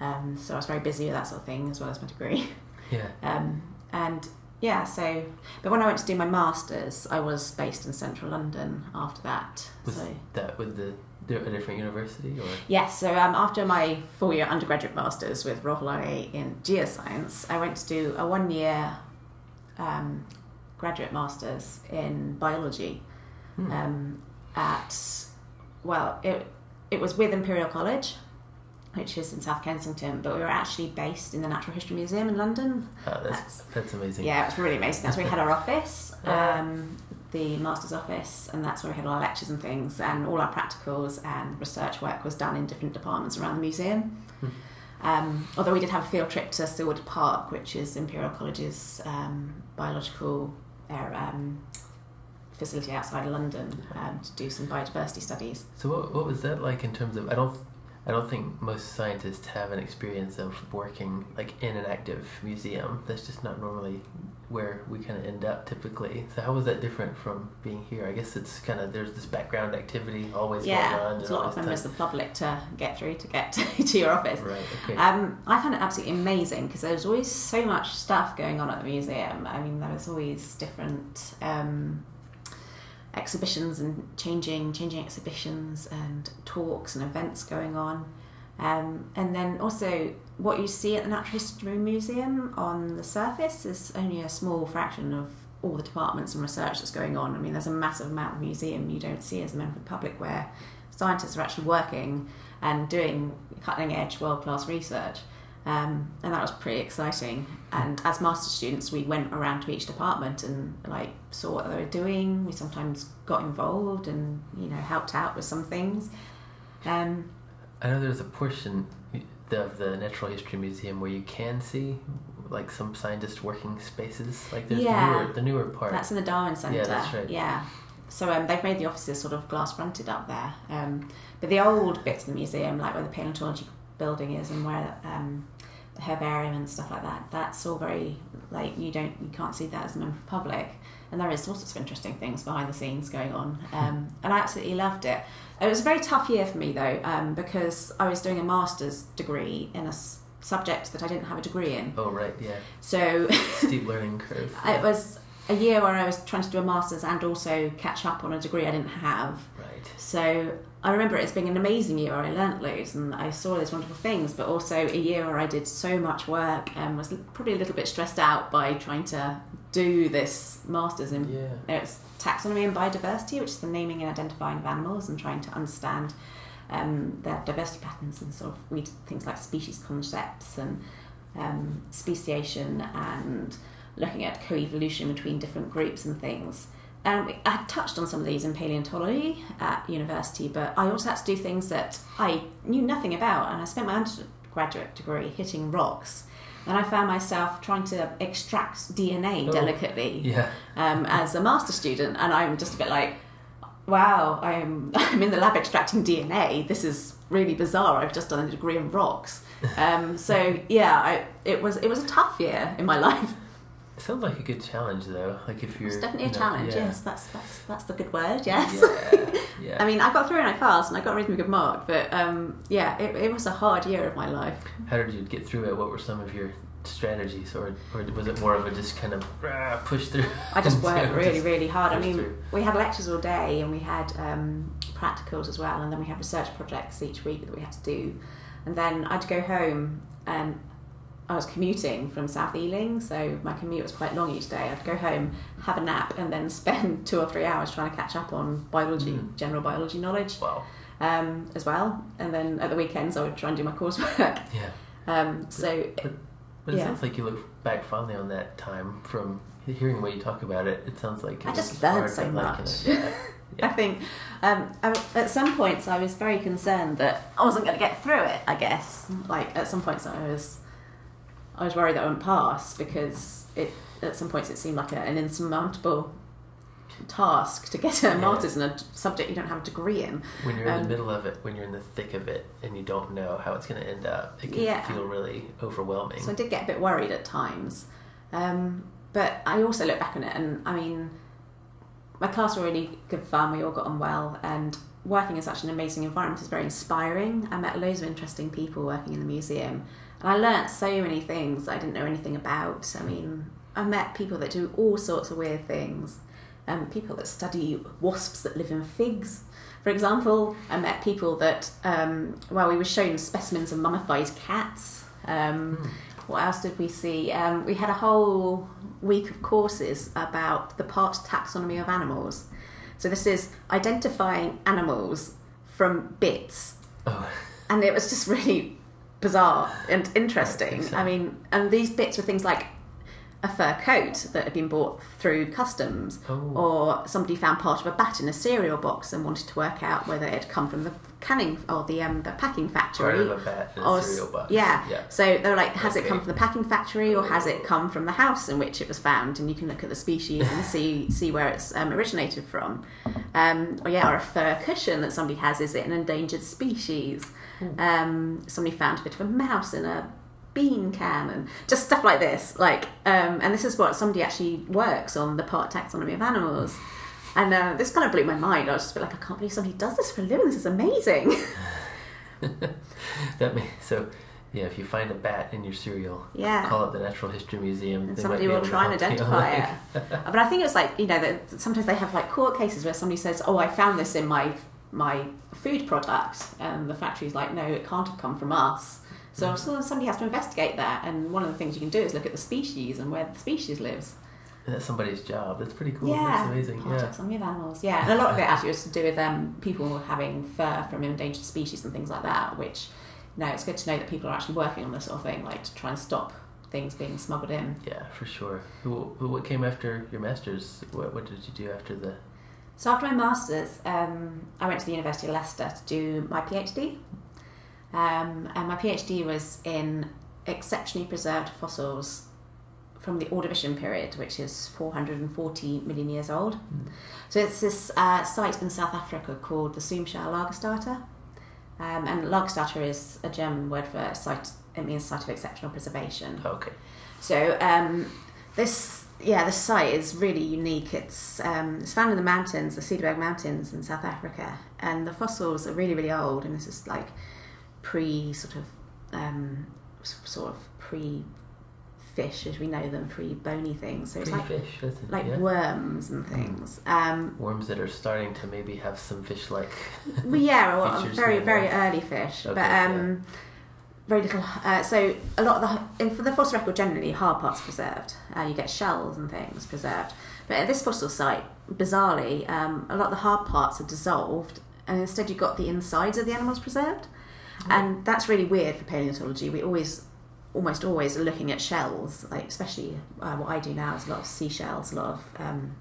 Speaker 2: Um, so I was very busy with that sort of thing as well as my degree.
Speaker 1: Yeah.
Speaker 2: Um, and yeah, so but when I went to do my masters, I was based in central London after that.
Speaker 1: Was
Speaker 2: so
Speaker 1: that with the a different university or?
Speaker 2: Yes, so um, after my four year undergraduate masters with Royal Holloway in geoscience, I went to do a one year um, graduate masters in biology
Speaker 1: Hmm.
Speaker 2: um, at, well, it, it was with Imperial College, which is in South Kensington, but we were actually based in the Natural History Museum in London.
Speaker 1: Oh, that's that's amazing.
Speaker 2: Yeah, it was really amazing. That's where we had our office,
Speaker 1: Yeah.
Speaker 2: um, the master's office, and that's where we had all our lectures and things, and all our practicals and research work was done in different departments around the museum.
Speaker 1: Hmm.
Speaker 2: Um, although we did have a field trip to Silwood Park, which is Imperial College's um, biological air, um, facility outside of London, um, to do some biodiversity studies.
Speaker 1: So what, what was that like in terms of? I don't, I don't think most scientists have an experience of working like in an active museum. That's just not normally where we kind of end up typically. So how was that different from being here? I guess it's kind of there's this background activity always
Speaker 2: yeah,
Speaker 1: going on.
Speaker 2: there's a lot of
Speaker 1: time.
Speaker 2: of the public to get through to get to your office.
Speaker 1: Right. Okay.
Speaker 2: Um, I found it absolutely amazing because there was always so much stuff going on at the museum. I mean, there was always different um, exhibitions and changing changing exhibitions and talks and events going on. Um, and then also, what you see at the Natural History Museum on the surface is only a small fraction of all the departments and research that's going on. I mean, there's a massive amount of museum you don't see as a member of the public where scientists are actually working and doing cutting edge, world class research. Um, and that was pretty exciting. And as master students, we went around to each department and like saw what they were doing. We sometimes got involved and you know helped out with some things. Um,
Speaker 1: I know there's a portion of the Natural History Museum where you can see like some scientist working spaces. Like there's
Speaker 2: Yeah.
Speaker 1: the newer the newer part.
Speaker 2: That's in the Darwin Centre.
Speaker 1: Yeah, that's right.
Speaker 2: Yeah. So um, they've made the offices sort of glass fronted up there. Um, but the old bits of the museum, like where the paleontology building is and where um, the herbarium and stuff like that, that's all very like you don't you can't see that as a member of the public. And there is all sorts of interesting things behind the scenes going on. Um, and I absolutely loved it. It was a very tough year for me though, um, because I was doing a master's degree in a subject that I didn't have a degree in.
Speaker 1: oh right, yeah.
Speaker 2: So
Speaker 1: Steep learning curve.
Speaker 2: it was a year where I was trying to do a master's and also catch up on a degree I didn't have.
Speaker 1: Right.
Speaker 2: So I remember it as being an amazing year where I learnt loads and I saw those wonderful things, but also a year where I did so much work and was probably a little bit stressed out by trying to do this master's in
Speaker 1: Yeah.
Speaker 2: it's taxonomy and biodiversity, which is the naming and identifying of animals and trying to understand um, their diversity patterns and sort of read things like species concepts and um, speciation and looking at co-evolution between different groups and things. Um, I touched on some of these in paleontology at university, but I also had to do things that I knew nothing about, and I spent my undergraduate degree hitting rocks. And I found myself trying to extract DNA
Speaker 1: Oh.
Speaker 2: delicately
Speaker 1: Yeah.
Speaker 2: um, as a master student, and I'm just a bit like, wow, I'm I'm in the lab extracting DNA. This is really bizarre. I've just done a degree in rocks. Um, so yeah, I, it was it was a tough year in my life.
Speaker 1: It sounds like a good challenge though. Like if you're
Speaker 2: It's definitely
Speaker 1: you
Speaker 2: a
Speaker 1: know,
Speaker 2: challenge.
Speaker 1: yeah.
Speaker 2: Yes, that's that's that's the good word. Yes.
Speaker 1: Yeah. Yeah.
Speaker 2: I mean, I got through and I passed, and I got a reasonably good mark. But um, yeah, it, it was a hard year of my life.
Speaker 1: How did you get through it? What were some of your strategies, or or was it more of a just kind of rah, push through?
Speaker 2: I just worked really,
Speaker 1: just
Speaker 2: really hard. I mean,
Speaker 1: through?
Speaker 2: we had lectures all day and we had um, practicals as well, and then we had research projects each week that we had to do. And then I'd go home and I was commuting from South Ealing, so my commute was quite long each day. I'd go home, have a nap, and then spend two or three hours trying to catch up on biology,
Speaker 1: Mm.
Speaker 2: general biology knowledge
Speaker 1: Wow.
Speaker 2: um, as well. And then at the weekends, I would try and do my coursework.
Speaker 1: Yeah.
Speaker 2: Um, so
Speaker 1: But it
Speaker 2: Yeah.
Speaker 1: sounds like you look back fondly on that time from hearing the way you talk about it. It sounds like it
Speaker 2: I just learned so
Speaker 1: but
Speaker 2: much.
Speaker 1: it. Yeah.
Speaker 2: I think um, I, at some points I was very concerned that I wasn't going to get through it. I guess like at some points I was I was worried that I wouldn't pass because it at some points it seemed like a, an insurmountable task to get a
Speaker 1: Yeah.
Speaker 2: master's in a subject you don't have a degree in.
Speaker 1: When you're in
Speaker 2: Um,
Speaker 1: the middle of it, when you're in the thick of it, and you don't know how it's going to end up, it can
Speaker 2: Yeah.
Speaker 1: feel really overwhelming.
Speaker 2: So I did get a bit worried at times. Um, but I also look back on it and I mean, my class were really good fun. We all got on well and working in such an amazing environment is very inspiring. I met loads of interesting people working in the museum and I learnt so many things I didn't know anything about. I mean, I met people that do all sorts of weird things. Um, people that study wasps that live in figs. For example, I met people that, um, well, we were shown specimens of mummified cats. Um,
Speaker 1: Hmm.
Speaker 2: what else did we see? Um, we had a whole week of courses about the part taxonomy of animals. So this is identifying animals from bits,
Speaker 1: Oh,
Speaker 2: and it was just really bizarre and interesting.
Speaker 1: so.
Speaker 2: I mean, and these bits were things like a fur coat that had been bought through customs,
Speaker 1: Oh.
Speaker 2: or somebody found part of a bat in a cereal box and wanted to work out whether it had come from the canning or the um, the packing factory.
Speaker 1: Part of a bat in a
Speaker 2: or
Speaker 1: cereal box.
Speaker 2: Yeah.
Speaker 1: Yeah.
Speaker 2: So they were like, has it come from the packing factory or has it come from the house in which it was found? And you can look at the species and see see where it's um, originated from. Um, or yeah, or a fur cushion that somebody has. Is it an endangered species? Um, somebody found a bit of a mouse in a bean can and just stuff like this. Like, um, and this is what somebody actually works on the part taxonomy of animals. And uh, this kind of blew my mind. I was just like, I can't believe somebody does this for a living. This is amazing.
Speaker 1: That may, so yeah, if you find a bat in your cereal,
Speaker 2: Yeah.
Speaker 1: call it the Natural History Museum.
Speaker 2: and somebody will try and identify it. but I think it's like you know that sometimes they have like court cases where somebody says, "Oh, I found this in my my food product," and the factory's like, "No, it can't have come from us." So,
Speaker 1: Mm.
Speaker 2: so somebody has to investigate that, and one of the things you can do is look at the species and where the species lives.
Speaker 1: That's somebody's job. That's pretty cool.
Speaker 2: yeah,
Speaker 1: That's amazing.
Speaker 2: Part
Speaker 1: Yeah.
Speaker 2: of animals. Yeah, and a lot of it actually was to do with um, people having fur from endangered species and things like that. Which, you know, it's good to know that people are actually working on this sort of thing, like to try and stop things being smuggled in.
Speaker 1: Yeah, for sure. What came after your masters? What, what did you do after the?
Speaker 2: So after my masters, um, I went to the University of Leicester to do my PhD, um, and my PhD was in exceptionally preserved fossils from the Ordovician period, which is 440 million years old. So it's this uh, site in South Africa called the Soom Shale Lagerstätte, um, and Lagerstätte is a German word for site. It means site of exceptional preservation.
Speaker 1: Okay.
Speaker 2: So um, this, yeah, this site is really unique. It's um, it's found in the mountains, the Cederberg Mountains in South Africa, and the fossils are really, really old. And this is like pre sort of um, sort of pre fish as we know them, pre bony things. So it's like
Speaker 1: fish, it?
Speaker 2: like
Speaker 1: yeah.
Speaker 2: worms and things. Um,
Speaker 1: Worms that are starting to maybe have some fish-like.
Speaker 2: well, yeah, well, very very early fish,
Speaker 1: Okay,
Speaker 2: but um, very little. Uh, so a lot of the in, for the fossil record generally hard parts preserved. Uh, you get shells and things preserved, but at this fossil site, bizarrely, um, a lot of the hard parts are dissolved, and instead you've got the insides of the animals preserved, and that's really weird for paleontology. We always almost always are looking at shells, like especially uh, what I do now is a lot of seashells, a lot of um,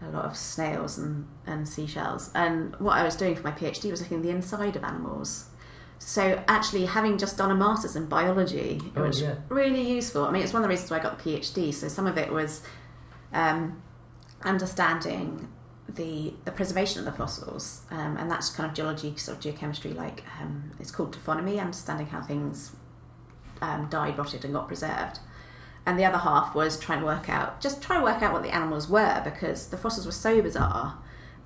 Speaker 2: a lot of snails and, and seashells. And what I was doing for my PhD was looking at the inside of animals. So actually, having just done a master's in biology, it
Speaker 1: Oh,
Speaker 2: was
Speaker 1: yeah.
Speaker 2: really useful. I mean, it's one of the reasons why I got the PhD. So some of it was um, understanding the the preservation of the fossils, um, and that's kind of geology, sort of geochemistry. Like um, it's called taphonomy, understanding how things um, died, rotted, and got preserved. And the other half was trying to work out, just try to work out what the animals were, because the fossils were so bizarre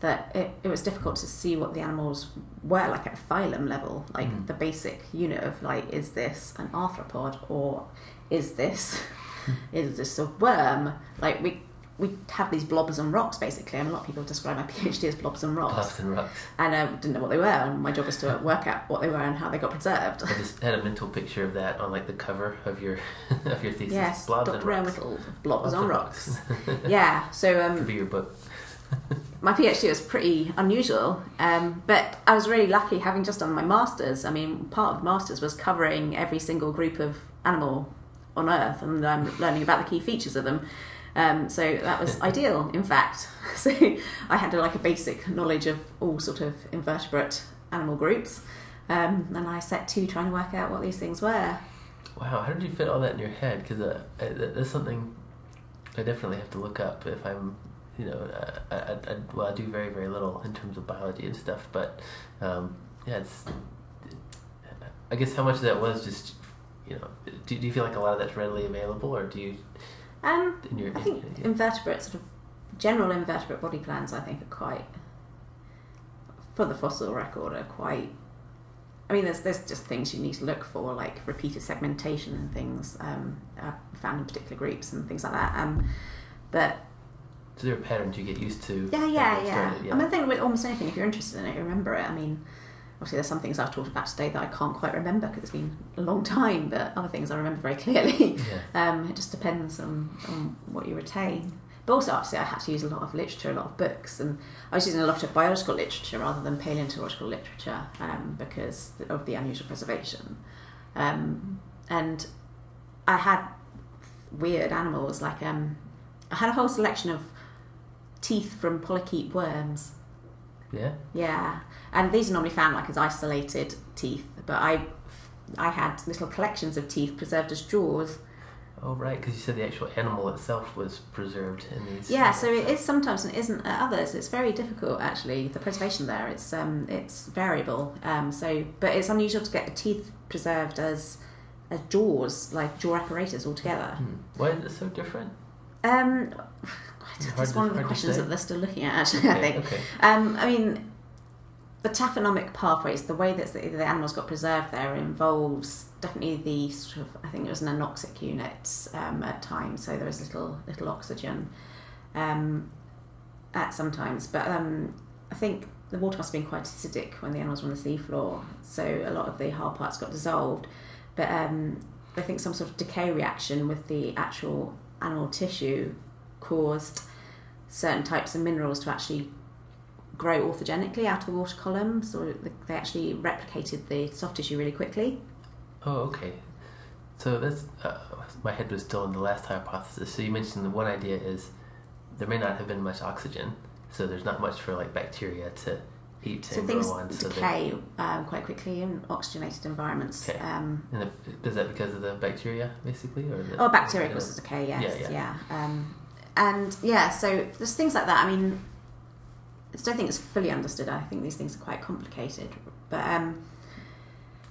Speaker 2: that it, it was difficult to see what the animals were like at phylum level, like
Speaker 1: Mm.
Speaker 2: the basic unit of like, is this an arthropod or is this is this a worm? Like we we have these blobs and rocks basically, and a lot of people describe my PhD as blobs and rocks,
Speaker 1: Bluffs and rocks.
Speaker 2: and I didn't know what they were, and my job was to work out what they were and how they got preserved.
Speaker 1: I just had a mental picture of that on like the cover of your of your thesis.
Speaker 2: Yes,
Speaker 1: Blobs
Speaker 2: Dr.
Speaker 1: and rocks.
Speaker 2: Whittle, blobs
Speaker 1: Blobs
Speaker 2: on
Speaker 1: and
Speaker 2: rocks. yeah, so
Speaker 1: Could
Speaker 2: um,
Speaker 1: be your book.
Speaker 2: My PhD was pretty unusual, um, but I was really lucky having just done my masters. I mean, part of masters was covering every single group of animal on Earth and um, learning about the key features of them. Um, so that was ideal, in fact. So I had like a basic knowledge of all sort of invertebrate animal groups, um, and I set to trying to work out what these things were.
Speaker 1: Wow, how did you fit all that in your head? Because uh, uh, that's something I definitely have to look up if I'm, you know, I, I, I, well, I do very, very little in terms of biology and stuff, but um, yeah, it's. I guess how much of that was just, you know, do, do you feel like a lot of that's readily available, or do you
Speaker 2: Um,
Speaker 1: in your?
Speaker 2: I think invertebrate sort of general invertebrate body plans. I think are quite for the fossil record are quite. I mean, there's there's just things you need to look for, like repeated segmentation and things um, found in particular groups and things like that. Um, but
Speaker 1: so there are patterns you get used to.
Speaker 2: yeah, yeah, yeah.
Speaker 1: started,
Speaker 2: I mean, the thing with almost anything, if you're interested in it, you remember it. I mean, obviously, there's some things I've talked about today that I can't quite remember because it's been a long time, but other things I remember very clearly.
Speaker 1: yeah.
Speaker 2: Um, it just depends on, on what you retain. But also, obviously, I had to use a lot of literature, a lot of books, and I was using a lot of biological literature rather than paleontological literature um, because of the unusual preservation. Um, and I had weird animals. Like um, I had a whole selection of teeth from polychaete worms.
Speaker 1: Yeah.
Speaker 2: Yeah, and these are normally found like as isolated teeth, but I I had little collections of teeth preserved as jaws.
Speaker 1: Oh right, because you said the actual animal itself was preserved in these.
Speaker 2: Yeah, so it is sometimes and isn't at others. It's very difficult actually. The preservation there, it's um, it's variable. Um, so, but it's unusual to get the teeth preserved as as jaws, like jaw apparatus altogether.
Speaker 1: Hmm. Why is it so different?
Speaker 2: Um, that's one of the questions that they're still looking at. Actually, I think.
Speaker 1: Okay.
Speaker 2: Um, I mean, the taphonomic pathways, the way that the, the animals got preserved there involves definitely the sort of, I think it was an anoxic unit um, at times, so there was little little oxygen um, at sometimes. But um, I think the water must have been quite acidic when the animals were on the seafloor, so a lot of the hard parts got dissolved. But um, I think some sort of decay reaction with the actual animal tissue caused certain types of minerals to actually grow authigenically out of the water column, so they actually replicated the soft tissue really quickly.
Speaker 1: Oh, okay. So that's uh, my head was still in the last hypothesis. So you mentioned the one idea is there may not have been much oxygen, so there's not much for like bacteria to eat
Speaker 2: So
Speaker 1: and
Speaker 2: things
Speaker 1: grow on. So they,
Speaker 2: decay um, quite quickly in oxygenated environments.
Speaker 1: Okay.
Speaker 2: Um,
Speaker 1: and the, is that because of the bacteria, basically, or the,
Speaker 2: oh, bacteria causes decay, yes,
Speaker 1: Yeah,
Speaker 2: yeah.
Speaker 1: yeah.
Speaker 2: Um, and yeah, so there's things like that. I mean, I don't think it's fully understood. I think these things are quite complicated, but um,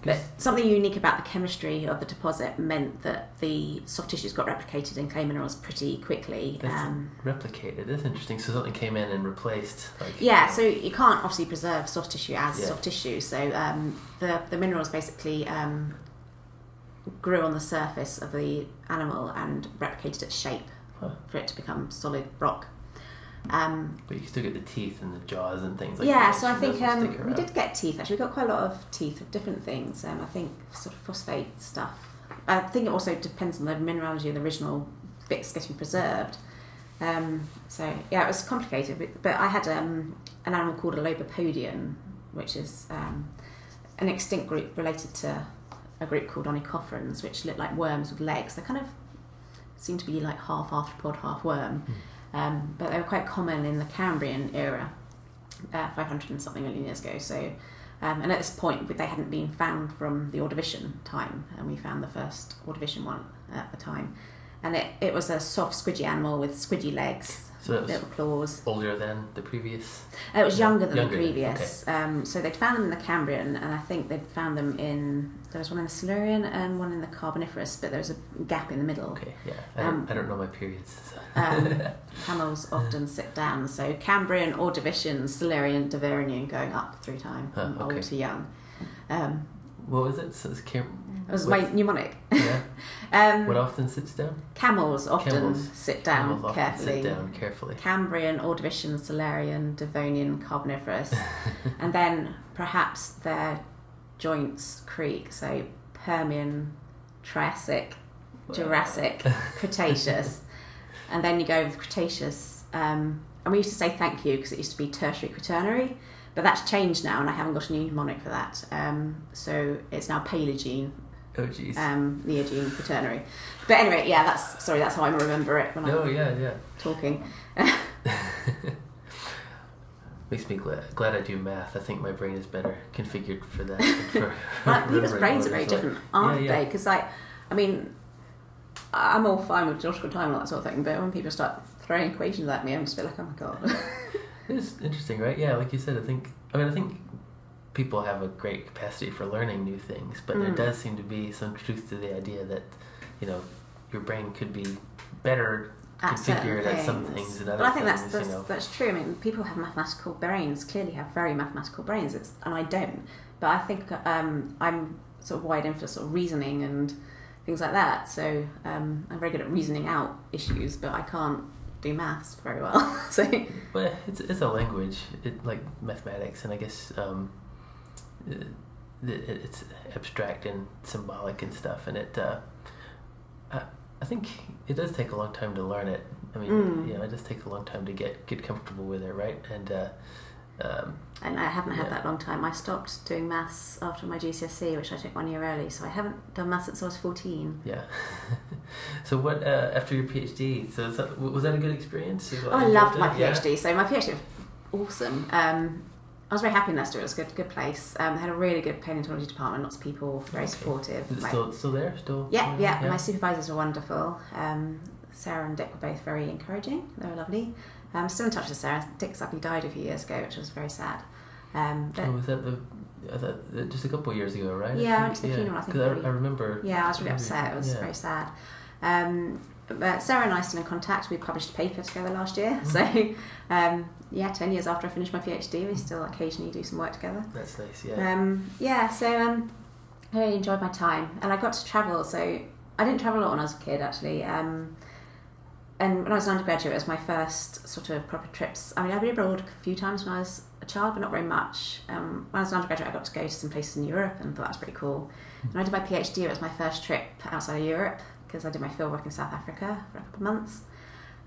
Speaker 2: but something unique about the chemistry of the deposit meant that the soft tissues got replicated in clay minerals pretty quickly. Um,
Speaker 1: replicated. That's interesting. So something came in and replaced, like
Speaker 2: Yeah, so you can't obviously preserve soft tissue as
Speaker 1: Yeah.
Speaker 2: soft tissue. So um, the the minerals basically um, grew on the surface of the animal and replicated its shape
Speaker 1: Huh.
Speaker 2: for it to become solid rock. Um,
Speaker 1: But you still get the teeth and the jaws and things like
Speaker 2: yeah,
Speaker 1: that.
Speaker 2: Yeah, so I think um, we did get teeth. Actually, we got quite a lot of teeth of different things. Um, I think sort of phosphate stuff. I think it also depends on the mineralogy of the original bits getting preserved. Um, so yeah, it was complicated. But, but I had um, an animal called a lobopodian, which is um, an extinct group related to a group called onychophorans, which look like worms with legs. They're kind of seem to be like half arthropod, half worm. Um, but they were quite common in the Cambrian era, uh, 500 and something million years ago. So, um, and at this point, they hadn't been found from the Ordovician time, and we found the first Ordovician one at the time. And it, it was a soft, squidgy animal with squidgy legs,
Speaker 1: So that was
Speaker 2: little claws.
Speaker 1: older than the previous.
Speaker 2: Uh, It was younger than
Speaker 1: Younger
Speaker 2: the
Speaker 1: than-
Speaker 2: previous. Um, so they'd found them in the Cambrian, and I think they'd found them in there was one in the Silurian and one in the Carboniferous, but there was a gap in the middle.
Speaker 1: Okay, yeah. I don't,
Speaker 2: Um,
Speaker 1: I don't know my periods. So.
Speaker 2: Um, camels often sit down, so Cambrian, Ordovician, Silurian, Devonian, going up through time from
Speaker 1: Huh, okay.
Speaker 2: old to young. Um,
Speaker 1: what was it? So it's cam-
Speaker 2: it was
Speaker 1: what-
Speaker 2: my mnemonic.
Speaker 1: yeah.
Speaker 2: Um,
Speaker 1: What often sits down?
Speaker 2: camels often
Speaker 1: Camels.
Speaker 2: sit down
Speaker 1: Camels
Speaker 2: carefully.
Speaker 1: Sit down carefully.
Speaker 2: Cambrian, Ordovician, Silurian, Devonian, Carboniferous, and then perhaps their joints creak. So Permian, Triassic, Jurassic, Cretaceous, and then you go with Cretaceous. Um, and we used to say thank you because it used to be Tertiary Quaternary, but that's changed now, and I haven't got a new mnemonic for that. Um, so it's now Paleogene,
Speaker 1: Oh jeez.
Speaker 2: um, Quaternary. But anyway, yeah, that's sorry, that's how I remember it when
Speaker 1: no,
Speaker 2: I'm
Speaker 1: yeah, yeah.
Speaker 2: talking.
Speaker 1: Makes me glad, glad I do math. I think my brain is better configured for that. For,
Speaker 2: Like, people's brains are very
Speaker 1: like.
Speaker 2: different, aren't
Speaker 1: Yeah, yeah.
Speaker 2: they? Because, like, I mean, I'm all fine with geological time and all that sort of thing, but when people start throwing equations at me, I'm just a bit like, oh my god.
Speaker 1: It's interesting, right? Yeah, like you said, I think. I mean, I think people have a great capacity for learning new things, but there
Speaker 2: Mm.
Speaker 1: does seem to be some truth to the idea that, you know, your brain could be better
Speaker 2: at
Speaker 1: configured at some things than other
Speaker 2: but I think
Speaker 1: things.
Speaker 2: that's that's,
Speaker 1: you know.
Speaker 2: that's true. I mean, people have mathematical brains, clearly have very mathematical brains, it's, and I don't. But I think um, I'm sort of wide in for sort of reasoning and things like that. So um, I'm very good at reasoning out issues, but I can't do maths very well. so
Speaker 1: Well, it's it's a language, it, like mathematics, and I guess um, it's abstract and symbolic and stuff, and it. Uh, I, I think it does take a long time to learn it. I mean,
Speaker 2: Mm.
Speaker 1: you know, it does take a long time to get get comfortable with it, right? And uh, Um,
Speaker 2: and I haven't had
Speaker 1: Yeah.
Speaker 2: that long time. I stopped doing maths after my GCSE, which I took one year early, so I haven't done maths since I was 14.
Speaker 1: yeah. so what uh, after your PhD? So that, was that a good experience?
Speaker 2: Oh, I loved my
Speaker 1: it? Yeah?
Speaker 2: PhD. So my PhD was awesome. Um, I was very happy in Leicester. It was a good, good place. Um, they had a really good paleontology department. Lots of people, very
Speaker 1: Okay.
Speaker 2: supportive.
Speaker 1: Is
Speaker 2: Like-
Speaker 1: still still there? Still?
Speaker 2: yeah, yeah,
Speaker 1: yeah.
Speaker 2: My supervisors were wonderful. Um, Sarah and Dick were both very encouraging. They were lovely. I'm still in touch with Sarah. Dick sadly died a few years ago, which was very sad. Um, but
Speaker 1: Oh, was that the? Uh, just a couple of years ago, right?
Speaker 2: Yeah, I went to the
Speaker 1: yeah.
Speaker 2: funeral, I think,
Speaker 1: I. I remember.
Speaker 2: Yeah, I was really upset. It was
Speaker 1: yeah.
Speaker 2: very sad. Um, but Sarah and I are still in contact. We published a paper together last year.
Speaker 1: Mm.
Speaker 2: So, um, yeah, 10 years after I finished my PhD, we still occasionally do some work together.
Speaker 1: That's nice. Yeah.
Speaker 2: Um, yeah, so um, I really enjoyed my time. And I got to travel. So, I didn't travel a lot when I was a kid, actually. Um, and when I was an undergraduate, it was my first sort of proper trips. I mean, I've been abroad a few times when I was a child, but not very much. Um, when I was an undergraduate, I got to go to some places in Europe and thought that was pretty cool. When I did my PhD, it was my first trip outside of Europe because I did my fieldwork in South Africa for a couple of months.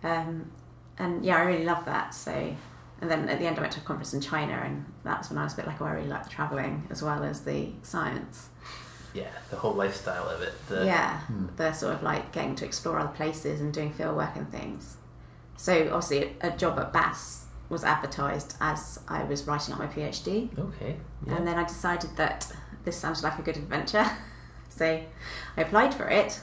Speaker 2: Um, and yeah, I really loved that. So, and then at the end, I went to a conference in China, and that was when I was a bit like, oh, I really like the traveling as well as the science.
Speaker 1: yeah. The whole lifestyle of it. The,
Speaker 2: yeah,
Speaker 1: Hmm.
Speaker 2: the sort of like getting to explore other places and doing fieldwork and things. So obviously, a job at BAS was advertised as I was writing up my PhD,
Speaker 1: Okay. Yeah.
Speaker 2: and then I decided that this sounded like a good adventure, so I applied for it,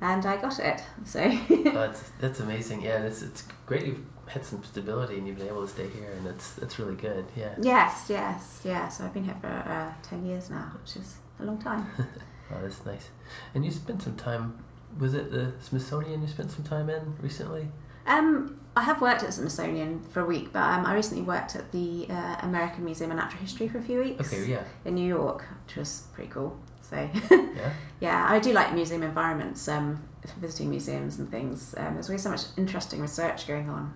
Speaker 2: and I got it. So
Speaker 1: Oh, that's that's amazing. Yeah, it's it's great you've had some stability and you've been able to stay here, and that's that's really good. Yeah.
Speaker 2: yes, yes, yeah. So I've been here for uh, ten years now, which is a long time.
Speaker 1: Oh, that's nice. And you spent some time. Was it the Smithsonian you spent some time in recently?
Speaker 2: Um, I have worked at the Smithsonian for a week, but um, I recently worked at the uh, American Museum of Natural History for a few weeks.
Speaker 1: Okay. Yeah.
Speaker 2: in New York, which was pretty cool. So
Speaker 1: Yeah.
Speaker 2: yeah, I do like museum environments um, for visiting museums and things. Um, there's always so much interesting research going on,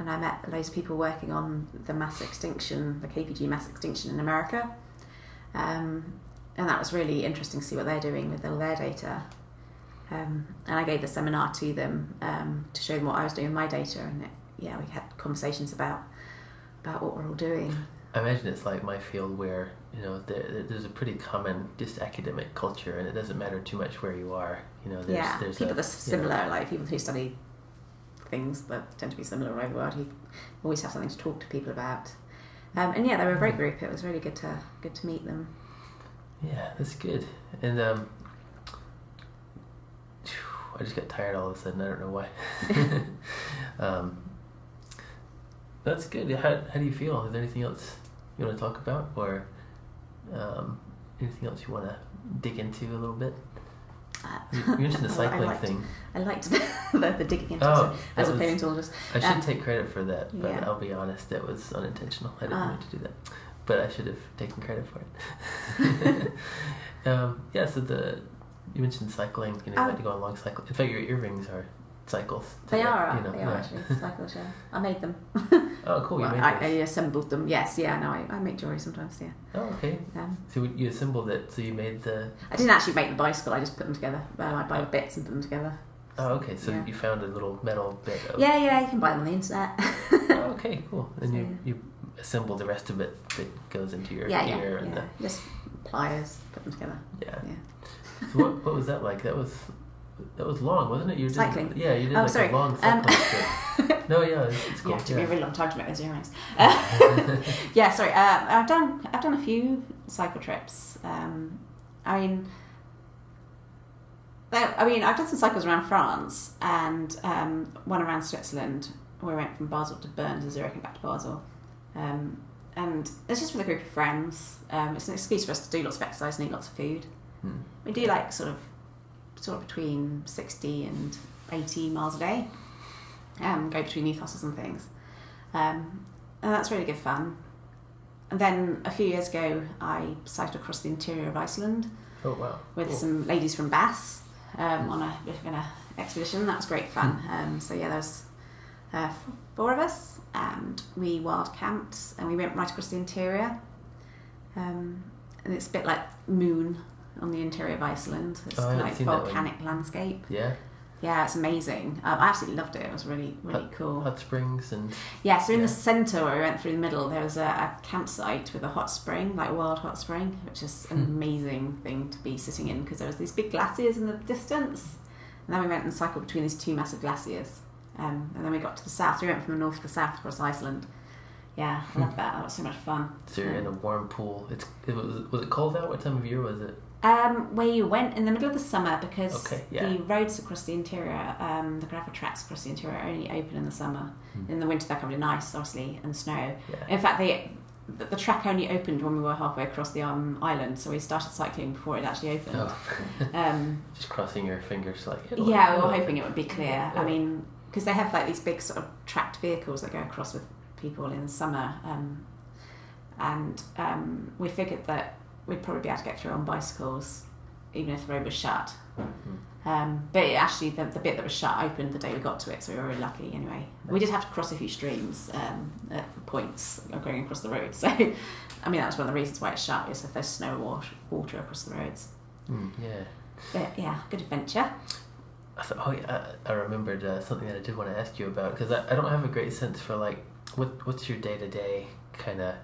Speaker 2: and I met loads of people working on the mass extinction, the KPG mass extinction in America, um, and that was really interesting to see what they're doing with all their data. Um, and I gave the seminar to them um, to show them what I was doing with my data, and it, yeah, we had conversations about about what we're all doing.
Speaker 1: I imagine it's like my field where you know there, there's a pretty common just academic culture, and it doesn't matter too much where you are. You know, there's
Speaker 2: yeah,
Speaker 1: there's
Speaker 2: people
Speaker 1: a,
Speaker 2: that's
Speaker 1: you know,
Speaker 2: similar, like people who study things that tend to be similar all over the world, who always have something to talk to people about. Um, and yeah, they were a great group. It was really good to good to meet them.
Speaker 1: Yeah, that's good. And um, I just got tired all of a sudden. I don't know why. um, that's good. How, how do you feel? Is there anything else you want to talk about, or um, anything else you want to dig into a little bit?
Speaker 2: Uh,
Speaker 1: You, mentioned the
Speaker 2: well, I
Speaker 1: cycling
Speaker 2: liked-
Speaker 1: thing.
Speaker 2: I liked the, the digging into
Speaker 1: Oh,
Speaker 2: it as a paleontologist.
Speaker 1: I should
Speaker 2: Um,
Speaker 1: take credit for that, but
Speaker 2: yeah.
Speaker 1: I'll be honest, that was unintentional. I didn't
Speaker 2: Ah.
Speaker 1: mean to do that, but I should have taken credit for it. um, yeah, so the you mentioned cycling. You know, you
Speaker 2: Oh.
Speaker 1: like to go on long cycle. In fact, your earrings are cycles.
Speaker 2: They are,
Speaker 1: You know,
Speaker 2: they
Speaker 1: yeah.
Speaker 2: are actually cycles. Yeah, I made them.
Speaker 1: Oh, cool! You
Speaker 2: well,
Speaker 1: made
Speaker 2: I, I assembled them. Yes, yeah. No, I, I make jewelry sometimes. Yeah.
Speaker 1: Oh, okay.
Speaker 2: Um,
Speaker 1: So you assembled it. So you made the.
Speaker 2: I didn't actually make the bicycle. I just put them together. Well, I buy the bits and put them together.
Speaker 1: Oh, okay. So
Speaker 2: Yeah.
Speaker 1: you found a little metal bit of.
Speaker 2: Yeah, yeah. You can buy them on the internet.
Speaker 1: Oh, okay, cool. And you
Speaker 2: So-
Speaker 1: you assemble the rest of it that goes into your
Speaker 2: yeah, yeah,
Speaker 1: ear and
Speaker 2: yeah. Just pliers. Put them together.
Speaker 1: yeah.
Speaker 2: Yeah.
Speaker 1: So what what was that like? That was that was long, wasn't it? You did,
Speaker 2: Cycling.
Speaker 1: Yeah, you did
Speaker 2: Oh,
Speaker 1: like
Speaker 2: sorry.
Speaker 1: a long
Speaker 2: Um,
Speaker 1: trip. No, yeah, it's, it's cool.
Speaker 2: Yeah, it took me a
Speaker 1: yeah.
Speaker 2: really long time to make those earrings. Uh, yeah, sorry. Uh, I've done I've done a few cycle trips. Um, I mean, I mean, I've done some cycles around France and um, one around Switzerland. Where We went from Basel to Bern to Zurich and back to Basel. Um, and it's just with a group of friends. Um, it's an excuse for us to do lots of exercise and eat lots of food.
Speaker 1: Hmm.
Speaker 2: We do like sort of sort of between sixty and eighty miles a day. Um, go between youth hostels and things. Um, and that's really good fun. And then a few years ago, I cycled across the interior of Iceland
Speaker 1: Oh wow.
Speaker 2: with
Speaker 1: Cool.
Speaker 2: some ladies from BAS um, on a bit of an uh, expedition. That was great fun.
Speaker 1: Hmm.
Speaker 2: Um, so yeah, there was uh, four of us, and we wild camped, and we went right across the interior. Um, and it's a bit like Moon on the interior of Iceland. It's
Speaker 1: Oh,
Speaker 2: like volcanic landscape.
Speaker 1: Yeah.
Speaker 2: Yeah, it's amazing. Um, I absolutely loved it. It was really, really
Speaker 1: Hot-
Speaker 2: cool.
Speaker 1: Hot springs and
Speaker 2: Yeah, so in
Speaker 1: Yeah.
Speaker 2: the centre where we went through the middle, there was a, a campsite with a hot spring, like a wild hot spring, which is an
Speaker 1: Hmm.
Speaker 2: amazing thing to be sitting in because there was these big glaciers in the distance. And then we went and cycled between these two massive glaciers. Um, and then we got to the south. We went from the north to the south across Iceland. Yeah, I love that. That was so much fun.
Speaker 1: so you're in a warm pool. It's it was was it cold out? What time of year was it?
Speaker 2: Um, we went in the middle of the summer because
Speaker 1: Okay, yeah.
Speaker 2: the roads across the interior, um, the gravel tracks across the interior, are only open in the summer.
Speaker 1: Hmm.
Speaker 2: In the winter, they're covered in ice, obviously, and snow.
Speaker 1: Yeah.
Speaker 2: In fact, they, the, the track only opened when we were halfway across the um, island, so we started cycling before it actually opened.
Speaker 1: Oh,
Speaker 2: Um,
Speaker 1: just crossing your fingers like.
Speaker 2: yeah, we were
Speaker 1: open.
Speaker 2: hoping it would be clear.
Speaker 1: Yeah.
Speaker 2: I mean, because they have like these big sort of tracked vehicles that go across with people in the summer, um, and um, we figured that we'd probably be able to get through on bicycles, even if the road was shut.
Speaker 1: Mhm.
Speaker 2: Um, but it actually, the, the bit that was shut opened the day we got to it, so we were really lucky anyway. We did have to cross a few streams um, at points going across the road. So, I mean, that was one of the reasons why it's shut, is if there's snow or water, water across the roads.
Speaker 1: Mm, yeah.
Speaker 2: But yeah, good adventure.
Speaker 1: I thought, oh yeah, I, I remembered uh, something that I did want to ask you about because I, I don't have a great sense for like what what's your day to day kind of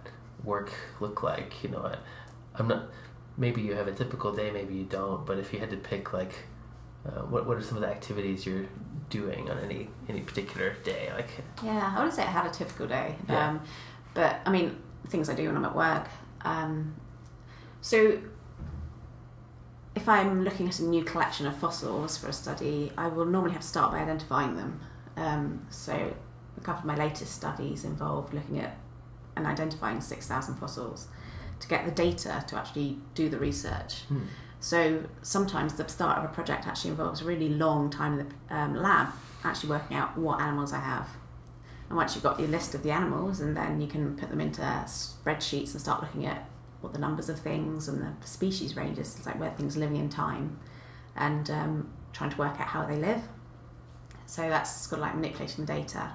Speaker 1: work look like. You know, I, I'm not. Maybe you have a typical day, maybe you don't. But if you had to pick, like, uh, what what are some of the activities you're doing on any any particular day? Like,
Speaker 2: Yeah, I wouldn't say I had a typical day.
Speaker 1: Yeah.
Speaker 2: Um, but I mean, things I do when I'm at work. Um, so, if I'm looking at a new collection of fossils for a study, I will normally have to start by identifying them. Um, so, a couple of my latest studies involved looking at and identifying 6,000 fossils to get the data to actually do the research.
Speaker 1: hmm,
Speaker 2: So sometimes the start of a project actually involves a really long time in the um, lab, actually working out what animals I have. And once you've got your list of the animals, and then you can put them into spreadsheets and start looking at what the numbers of things and the species ranges, it's like where things are living in time, and um, trying to work out how they live. So that's sort of like manipulating the data.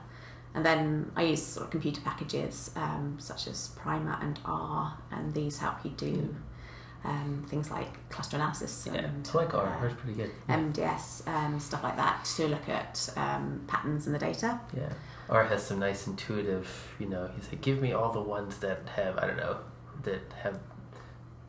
Speaker 2: And then I use sort of computer packages um, such as Primer and R, and these help you do um, things like cluster analysis
Speaker 1: yeah,
Speaker 2: and
Speaker 1: I like R.
Speaker 2: uh,
Speaker 1: R's pretty good.
Speaker 2: MDS, um, stuff like that, to look at um, patterns in the data.
Speaker 1: Yeah. R has some nice intuitive, you know, he's like, give me all the ones that have, I don't know, that have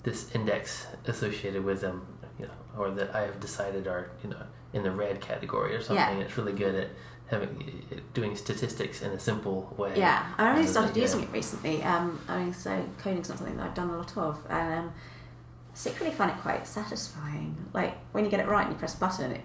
Speaker 1: this index associated with them, you know, or that I have decided are, you know, in the red category or something.
Speaker 2: Yeah.
Speaker 1: It's really good at having, doing statistics in a simple way.
Speaker 2: Yeah, I only started using
Speaker 1: yeah.
Speaker 2: it recently. Um, I mean, so coding's not something that I've done a lot of, and um, secretly find it quite satisfying. Like when you get it right and you press a button, it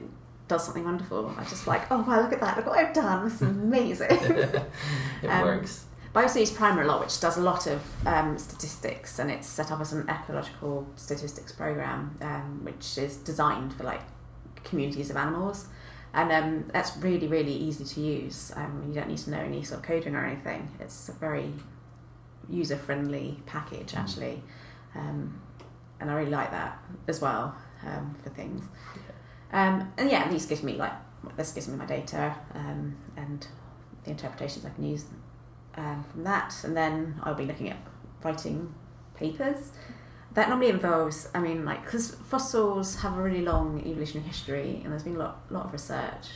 Speaker 2: does something wonderful. I just like, oh wow, look at that! Look what I've done. This is amazing.
Speaker 1: it
Speaker 2: Um,
Speaker 1: works.
Speaker 2: But I also use Primer a lot, which does a lot of um, statistics, and it's set up as an ecological statistics program, um, which is designed for like communities of animals, and um, that's really really easy to use. Um, you don't need to know any sort of coding or anything. It's a very user friendly package
Speaker 1: Mm.
Speaker 2: actually, um, and I really like that as well um, for things. Um, and yeah, these gives me like this gives me my data um, and the interpretations I can use um, from that, and then I'll be looking at writing papers. That normally involves, I mean, like because fossils have a really long evolutionary history, and there's been a lot, lot of research.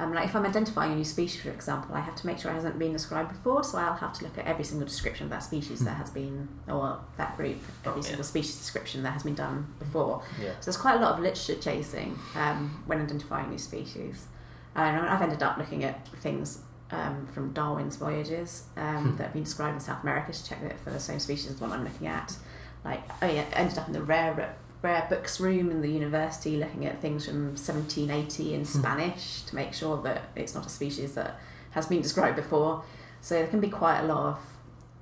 Speaker 2: Um, like if I'm identifying a new species, for example, I have to make sure it hasn't been described before, so I'll have to look at every single description of that species that has been, or that group, every
Speaker 1: Oh, yeah.
Speaker 2: single species description that has been done before.
Speaker 1: Yeah.
Speaker 2: So there's quite a lot of literature chasing um, when identifying new species. And I mean, I've ended up looking at things um, from Darwin's voyages um,
Speaker 1: Hmm.
Speaker 2: that have been described in South America to check that for the same species as the one I'm looking at. Like, oh yeah, I ended up in the rare rare books room in the university looking at things from 1780 in Spanish to make sure that it's not a species that has been described before. So there can be quite a lot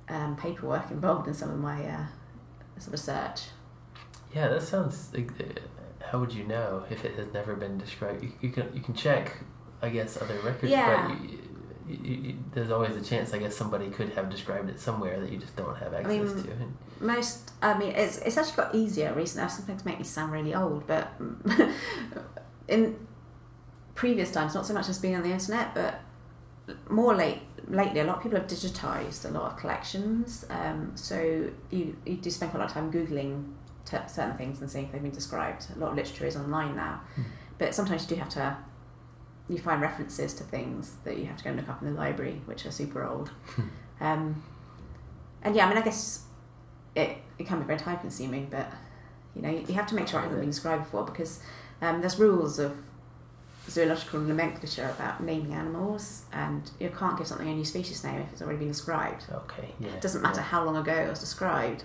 Speaker 2: of um, paperwork involved in some of my uh, sort of research.
Speaker 1: Yeah, that sounds. like, uh, How would you know if it has never been described? You, you can you can check, I guess, other records,
Speaker 2: Yeah.
Speaker 1: but you, you, there's always a chance. I guess somebody could have described it somewhere that you just don't have access
Speaker 2: mean,
Speaker 1: to.
Speaker 2: Most i mean it's, it's actually got easier recently i sometimes make me sound really old but in previous times not so much as being on the internet but more late lately a lot of people have digitized a lot of collections um, so you, you do spend quite a lot of time googling t- certain things and seeing if they've been described a lot of literature is online now
Speaker 1: Hmm.
Speaker 2: but sometimes you do have to you find references to things that you have to go and look up in the library, which are super old. um, and yeah, I mean, I guess it, it can be very time consuming, but you know, you have to make sure it hasn't been described before because um, there's rules of zoological nomenclature about naming animals, and you can't give something a new species name if it's already been described.
Speaker 1: Okay. Yeah.
Speaker 2: It doesn't matter
Speaker 1: Yeah.
Speaker 2: how long ago it was described.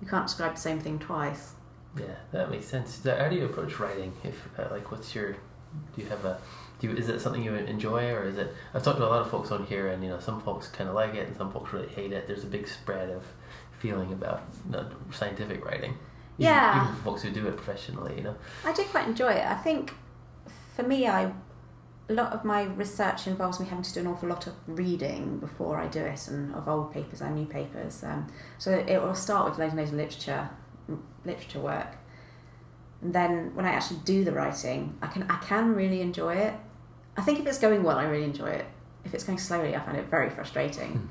Speaker 2: You can't describe the same thing twice.
Speaker 1: Yeah, that makes sense. How do you approach writing? If uh, like, what's your? Do you have a? Do you, is it something you enjoy, or is it? I've talked to a lot of folks on here, and you know, some folks kind of like it, and some folks really hate it. There's a big spread of feeling about you know, scientific writing. Even-
Speaker 2: Yeah.
Speaker 1: Even for folks who do it professionally, you know.
Speaker 2: I do quite enjoy it. I think for me, I a lot of my research involves me having to do an awful lot of reading before I do it, and of old papers and new papers. Um, so it will start with loads and loads of literature, literature work, and then when I actually do the writing, I can I can really enjoy it. I think if it's going well, I really enjoy it. If it's going slowly, I find it very frustrating.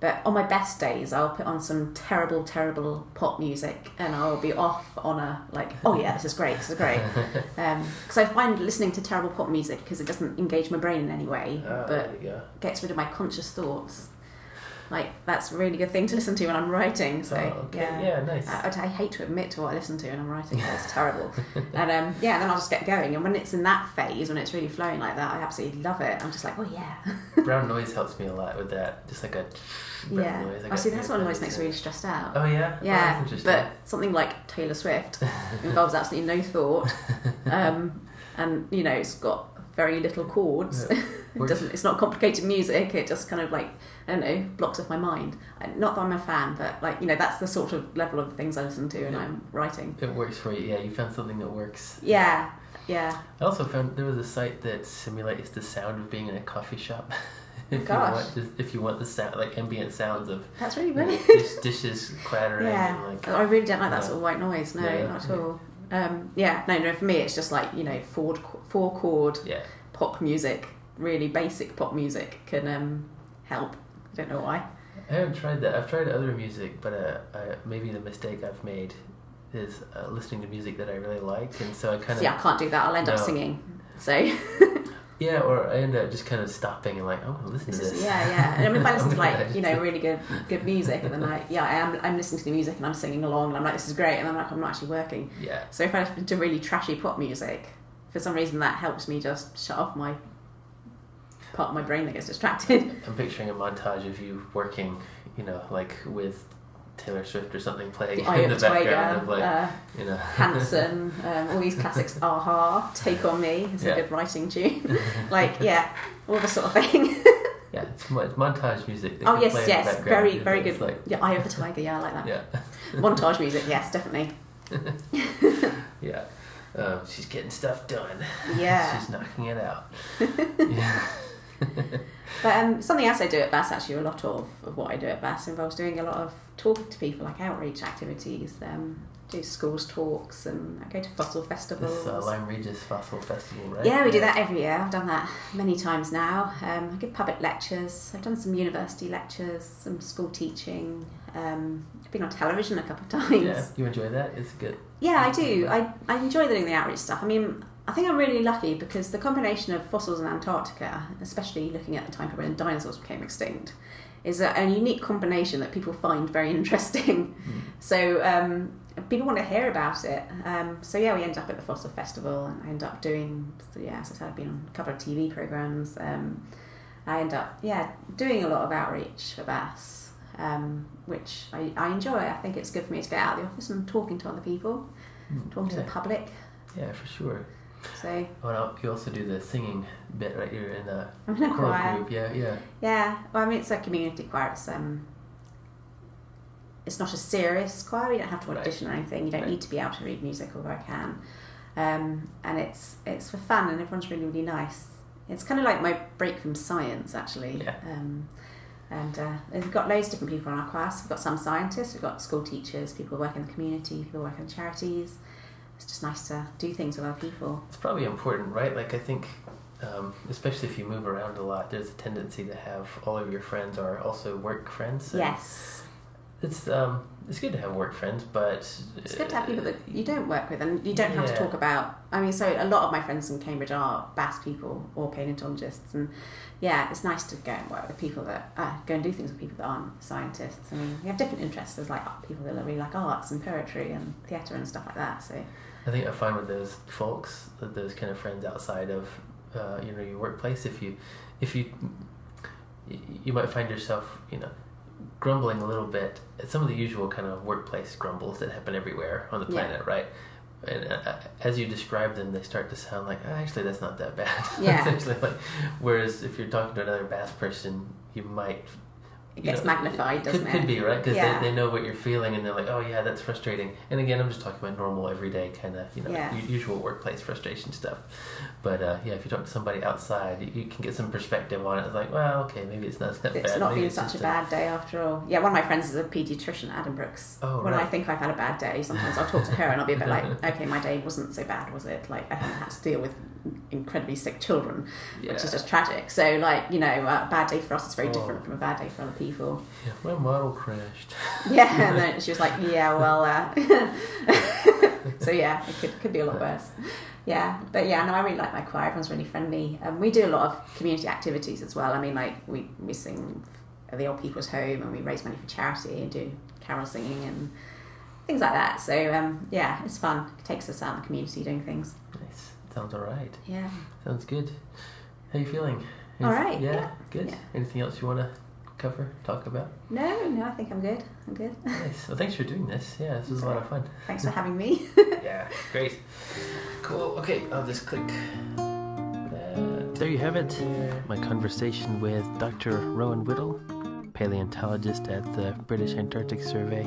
Speaker 2: But on my best days, I'll put on some terrible, terrible pop music, and I'll be off on a like, oh yeah, this is great, this is great. Because I find listening to terrible pop music because it doesn't engage my brain in any way,
Speaker 1: Ah,
Speaker 2: but
Speaker 1: go.
Speaker 2: gets rid of my conscious thoughts. Like that's a really good thing to listen to when I'm writing. So
Speaker 1: Oh, okay.
Speaker 2: yeah.
Speaker 1: yeah, nice.
Speaker 2: I, I hate to admit to what I listen to when I'm writing. It's terrible, and um, yeah, then I'll just get going. And when it's in that phase, when it's really flowing like that, I absolutely love it. I'm just like, oh yeah,
Speaker 1: brown noise helps me a lot with that. Just like a brown
Speaker 2: yeah.
Speaker 1: noise. I
Speaker 2: Oh, see, that's what noise makes me really stressed out.
Speaker 1: Oh yeah. Oh,
Speaker 2: Yeah,
Speaker 1: that's
Speaker 2: but something like Taylor Swift involves absolutely no thought, um, and you know it's got very little chords.
Speaker 1: Yeah.
Speaker 2: it doesn't. It's not complicated music. It just kind of like I don't know blocks off my mind. Not that I'm a fan, but like you know that's the sort of level of things I listen to and
Speaker 1: Yeah.
Speaker 2: I'm writing.
Speaker 1: It works for you. Yeah, you found something that works.
Speaker 2: Yeah, yeah.
Speaker 1: I also found there was a site that simulates the sound of being in a coffee shop. if
Speaker 2: Gosh.
Speaker 1: you want, if you want the sound, like ambient sounds of
Speaker 2: That's really
Speaker 1: you know, dish, dishes clattering
Speaker 2: Yeah,
Speaker 1: and like
Speaker 2: I really don't like that
Speaker 1: Yeah.
Speaker 2: sort of white noise. No,
Speaker 1: Yeah.
Speaker 2: not at all. Um, yeah, no, no. For me, it's just like you know, four four chord
Speaker 1: yeah.
Speaker 2: pop music, really basic pop music can um, help. I don't know why.
Speaker 1: I haven't tried that. I've tried other music, but uh, I, maybe the mistake I've made is uh, listening to music that I really like, and so I kind of
Speaker 2: See, I can't do that. I'll end up singing. So
Speaker 1: yeah, or I end up just kind of stopping and like I'm gonna listen to
Speaker 2: just,
Speaker 1: this.
Speaker 2: yeah, yeah. And I mean, if I listen to like you know really good good music, and then like yeah, I am I'm listening to the music and I'm singing along, and I'm like this is great, and I'm like I'm not actually working.
Speaker 1: yeah.
Speaker 2: So if I listen to really trashy pop music, for some reason that helps me just shut off my part of my brain that gets distracted.
Speaker 1: I'm picturing a montage of you working, you know, like with Taylor Swift or something playing
Speaker 2: The
Speaker 1: in the
Speaker 2: Tiger,
Speaker 1: background of like,
Speaker 2: uh,
Speaker 1: you know,
Speaker 2: Hanson, um, all these classics. Aha, Take on Me. It's
Speaker 1: Yeah.
Speaker 2: a good writing tune. like yeah, all the sort of thing.
Speaker 1: yeah, it's, montage music.
Speaker 2: oh yes,
Speaker 1: play in the
Speaker 2: yes, very very good.
Speaker 1: Like,
Speaker 2: yeah, Eye of the Tiger. Yeah, I like that.
Speaker 1: yeah,
Speaker 2: Montage music. Yes, definitely.
Speaker 1: yeah. Um, she's getting stuff done.
Speaker 2: Yeah.
Speaker 1: she's knocking it out. yeah.
Speaker 2: But um, something else I do at BAS, actually, a lot of, of what I do at BAS involves doing a lot of talking to people, like outreach activities. Um, do schools talks and I go to fossil festivals.
Speaker 1: This uh, Lyme Regis Fossil Festival, right?
Speaker 2: Yeah, we do that every year. I've done that many times now. Um, I give public lectures. I've done some university lectures, some school teaching. Um, I've been on television a couple of times.
Speaker 1: Yeah, you enjoy that? It's good.
Speaker 2: Yeah, I do. I, I enjoy doing the outreach stuff. I mean, I think I'm really lucky because the combination of fossils in Antarctica, especially looking at the time period when dinosaurs became extinct, is a, a unique combination that people find very interesting. So um, people want to hear about it. Um, so yeah, we end up at the Fossil Festival, and I end up doing. So yeah, as I said, I've been on a couple of TV programs. Um, I end up yeah doing a lot of outreach for BAS, um, which I, I enjoy. I think it's good for me to get out of the office and talking to other people,
Speaker 1: Mm,
Speaker 2: talking to the public.
Speaker 1: Yeah, for sure.
Speaker 2: So
Speaker 1: Oh, no, you also do the singing bit right here in the
Speaker 2: I'm in
Speaker 1: choral
Speaker 2: choir.
Speaker 1: group. Yeah, yeah.
Speaker 2: Yeah, well, I mean, it's a community choir. It's um, it's not a serious choir. You don't have to
Speaker 1: Right.
Speaker 2: audition or anything. You don't
Speaker 1: Right.
Speaker 2: need to be able to read music, although I can. Um, and it's it's for fun, and everyone's really really nice. It's kind of like my break from science, actually.
Speaker 1: Yeah.
Speaker 2: Um, and uh, we've got loads of different people in our class. We've got some scientists, we've got school teachers, people who work in the community, people who work in charities. It's just nice to do things with other people.
Speaker 1: It's probably important, right? Like I think, um, especially if you move around a lot, there's a tendency to have all of your friends are also work friends. and
Speaker 2: Yes.
Speaker 3: it's um, it's good to have work friends, but
Speaker 2: It's good to have people that you don't work with and you don't have to talk about. I mean, so a lot of my friends in Cambridge are BAS people or paleontologists, and yeah, it's nice to go and work with people that uh, go and do things with people that aren't scientists. I mean, we have different interests. There's like people that really like arts and poetry and theatre and stuff like that. So
Speaker 3: I think I find with those folks, those kind of friends outside of uh, you know your workplace, if you if you you might find yourself you know grumbling a little bit at some of the usual kind of workplace grumbles that happen everywhere on the
Speaker 2: Yeah.
Speaker 3: planet, right? And uh, as you describe them, they start to sound like, oh, actually, that's not that bad.
Speaker 2: Yeah.
Speaker 3: Like, whereas if you're talking to another BAS person, you might
Speaker 2: it
Speaker 3: you
Speaker 2: gets
Speaker 3: know,
Speaker 2: magnified,
Speaker 3: could,
Speaker 2: doesn't it?
Speaker 3: Could be right because
Speaker 2: Yeah.
Speaker 3: they, they know what you're feeling and they're like, oh yeah, that's frustrating. And again, I'm just talking about normal, everyday kind of you know
Speaker 2: Yeah.
Speaker 3: usual workplace frustration stuff. But uh, yeah, if you talk to somebody outside, you, you can get some perspective on it. It's like, well, okay, maybe it's not that
Speaker 2: It's
Speaker 3: bad.
Speaker 2: not
Speaker 3: maybe
Speaker 2: been
Speaker 3: it's
Speaker 2: such a bad day after all. Yeah, one of my friends is a paediatrician, Adam Brooks.
Speaker 3: Oh,
Speaker 2: when I think I've had a bad day, sometimes I'll talk to her and I'll be a bit like, okay, my day wasn't so bad, was it? Like, I haven't had to deal with incredibly sick children,
Speaker 3: yeah.
Speaker 2: which is just tragic. So, like, you know, a bad day for us is very
Speaker 3: Oh.
Speaker 2: different from a bad day for other people.
Speaker 3: yeah, my model crashed.
Speaker 2: Yeah, and then she was like, yeah, well, uh... so yeah, it could, could be a lot worse. Yeah, but yeah, no, I really like my choir. Everyone's really friendly. Um, we do a lot of community activities as well. I mean, like we, we sing at the old people's home and we raise money for charity and do carol singing and things like that. So um, yeah, it's fun. It takes us out in the community doing things.
Speaker 3: Nice. Sounds all right.
Speaker 2: Yeah.
Speaker 3: Sounds good. How you feeling?
Speaker 2: All
Speaker 3: Anyth-
Speaker 2: right,
Speaker 3: Yeah.
Speaker 2: yeah,
Speaker 3: Good.
Speaker 2: yeah.
Speaker 3: Anything else you want to cover, talk about?
Speaker 2: No, no, I think I'm good. I'm good.
Speaker 3: Nice. Well, thanks for doing this. Yeah, this was a lot of fun.
Speaker 2: Thanks for having me.
Speaker 3: Yeah, great. Cool. Okay, I'll just click. That.
Speaker 1: There you have it. My conversation with Dr. Rowan Whittle, paleontologist at the British Antarctic Survey.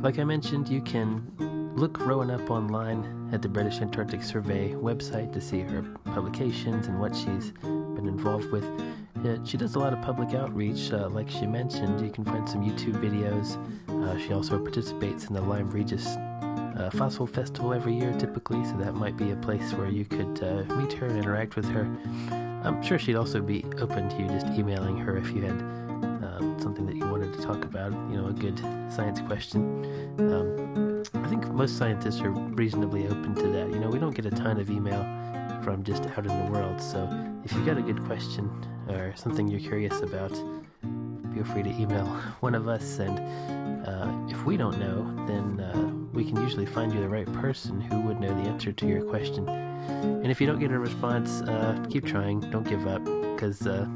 Speaker 1: Like I mentioned, you can look Rowan up online at the British Antarctic Survey website to see her publications and what she's been involved with. Yeah, she does a lot of public outreach, uh, like she mentioned. You can find some YouTube videos. Uh, she also participates in the Lyme Regis uh, Fossil Festival every year, typically, so that might be a place where you could uh, meet her and interact with her. I'm sure she'd also be open to you just emailing her if you had something that you wanted to talk about, you know, a good science question. Um, I think most scientists are reasonably open to that. You know, we don't get a ton of email from just out in the world, so if you've got a good question or something you're curious about, feel free to email one of us and uh, if we don't know, then uh, we can usually find you the right person who would know the answer to your question. And if you don't get a response, uh, keep trying. Don't give up, because, uh,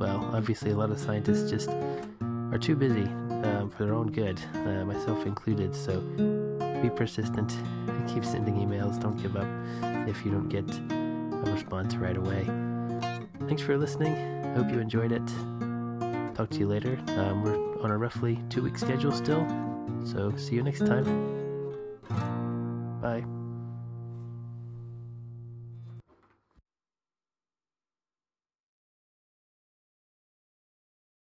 Speaker 1: well, obviously a lot of scientists just are too busy um, for their own good, uh, myself included. So be persistent keep sending emails. Don't give up if you don't get a response right away. Thanks for listening. I hope you enjoyed it. Talk to you later. Um, we're on a roughly two week schedule still, so see you next time.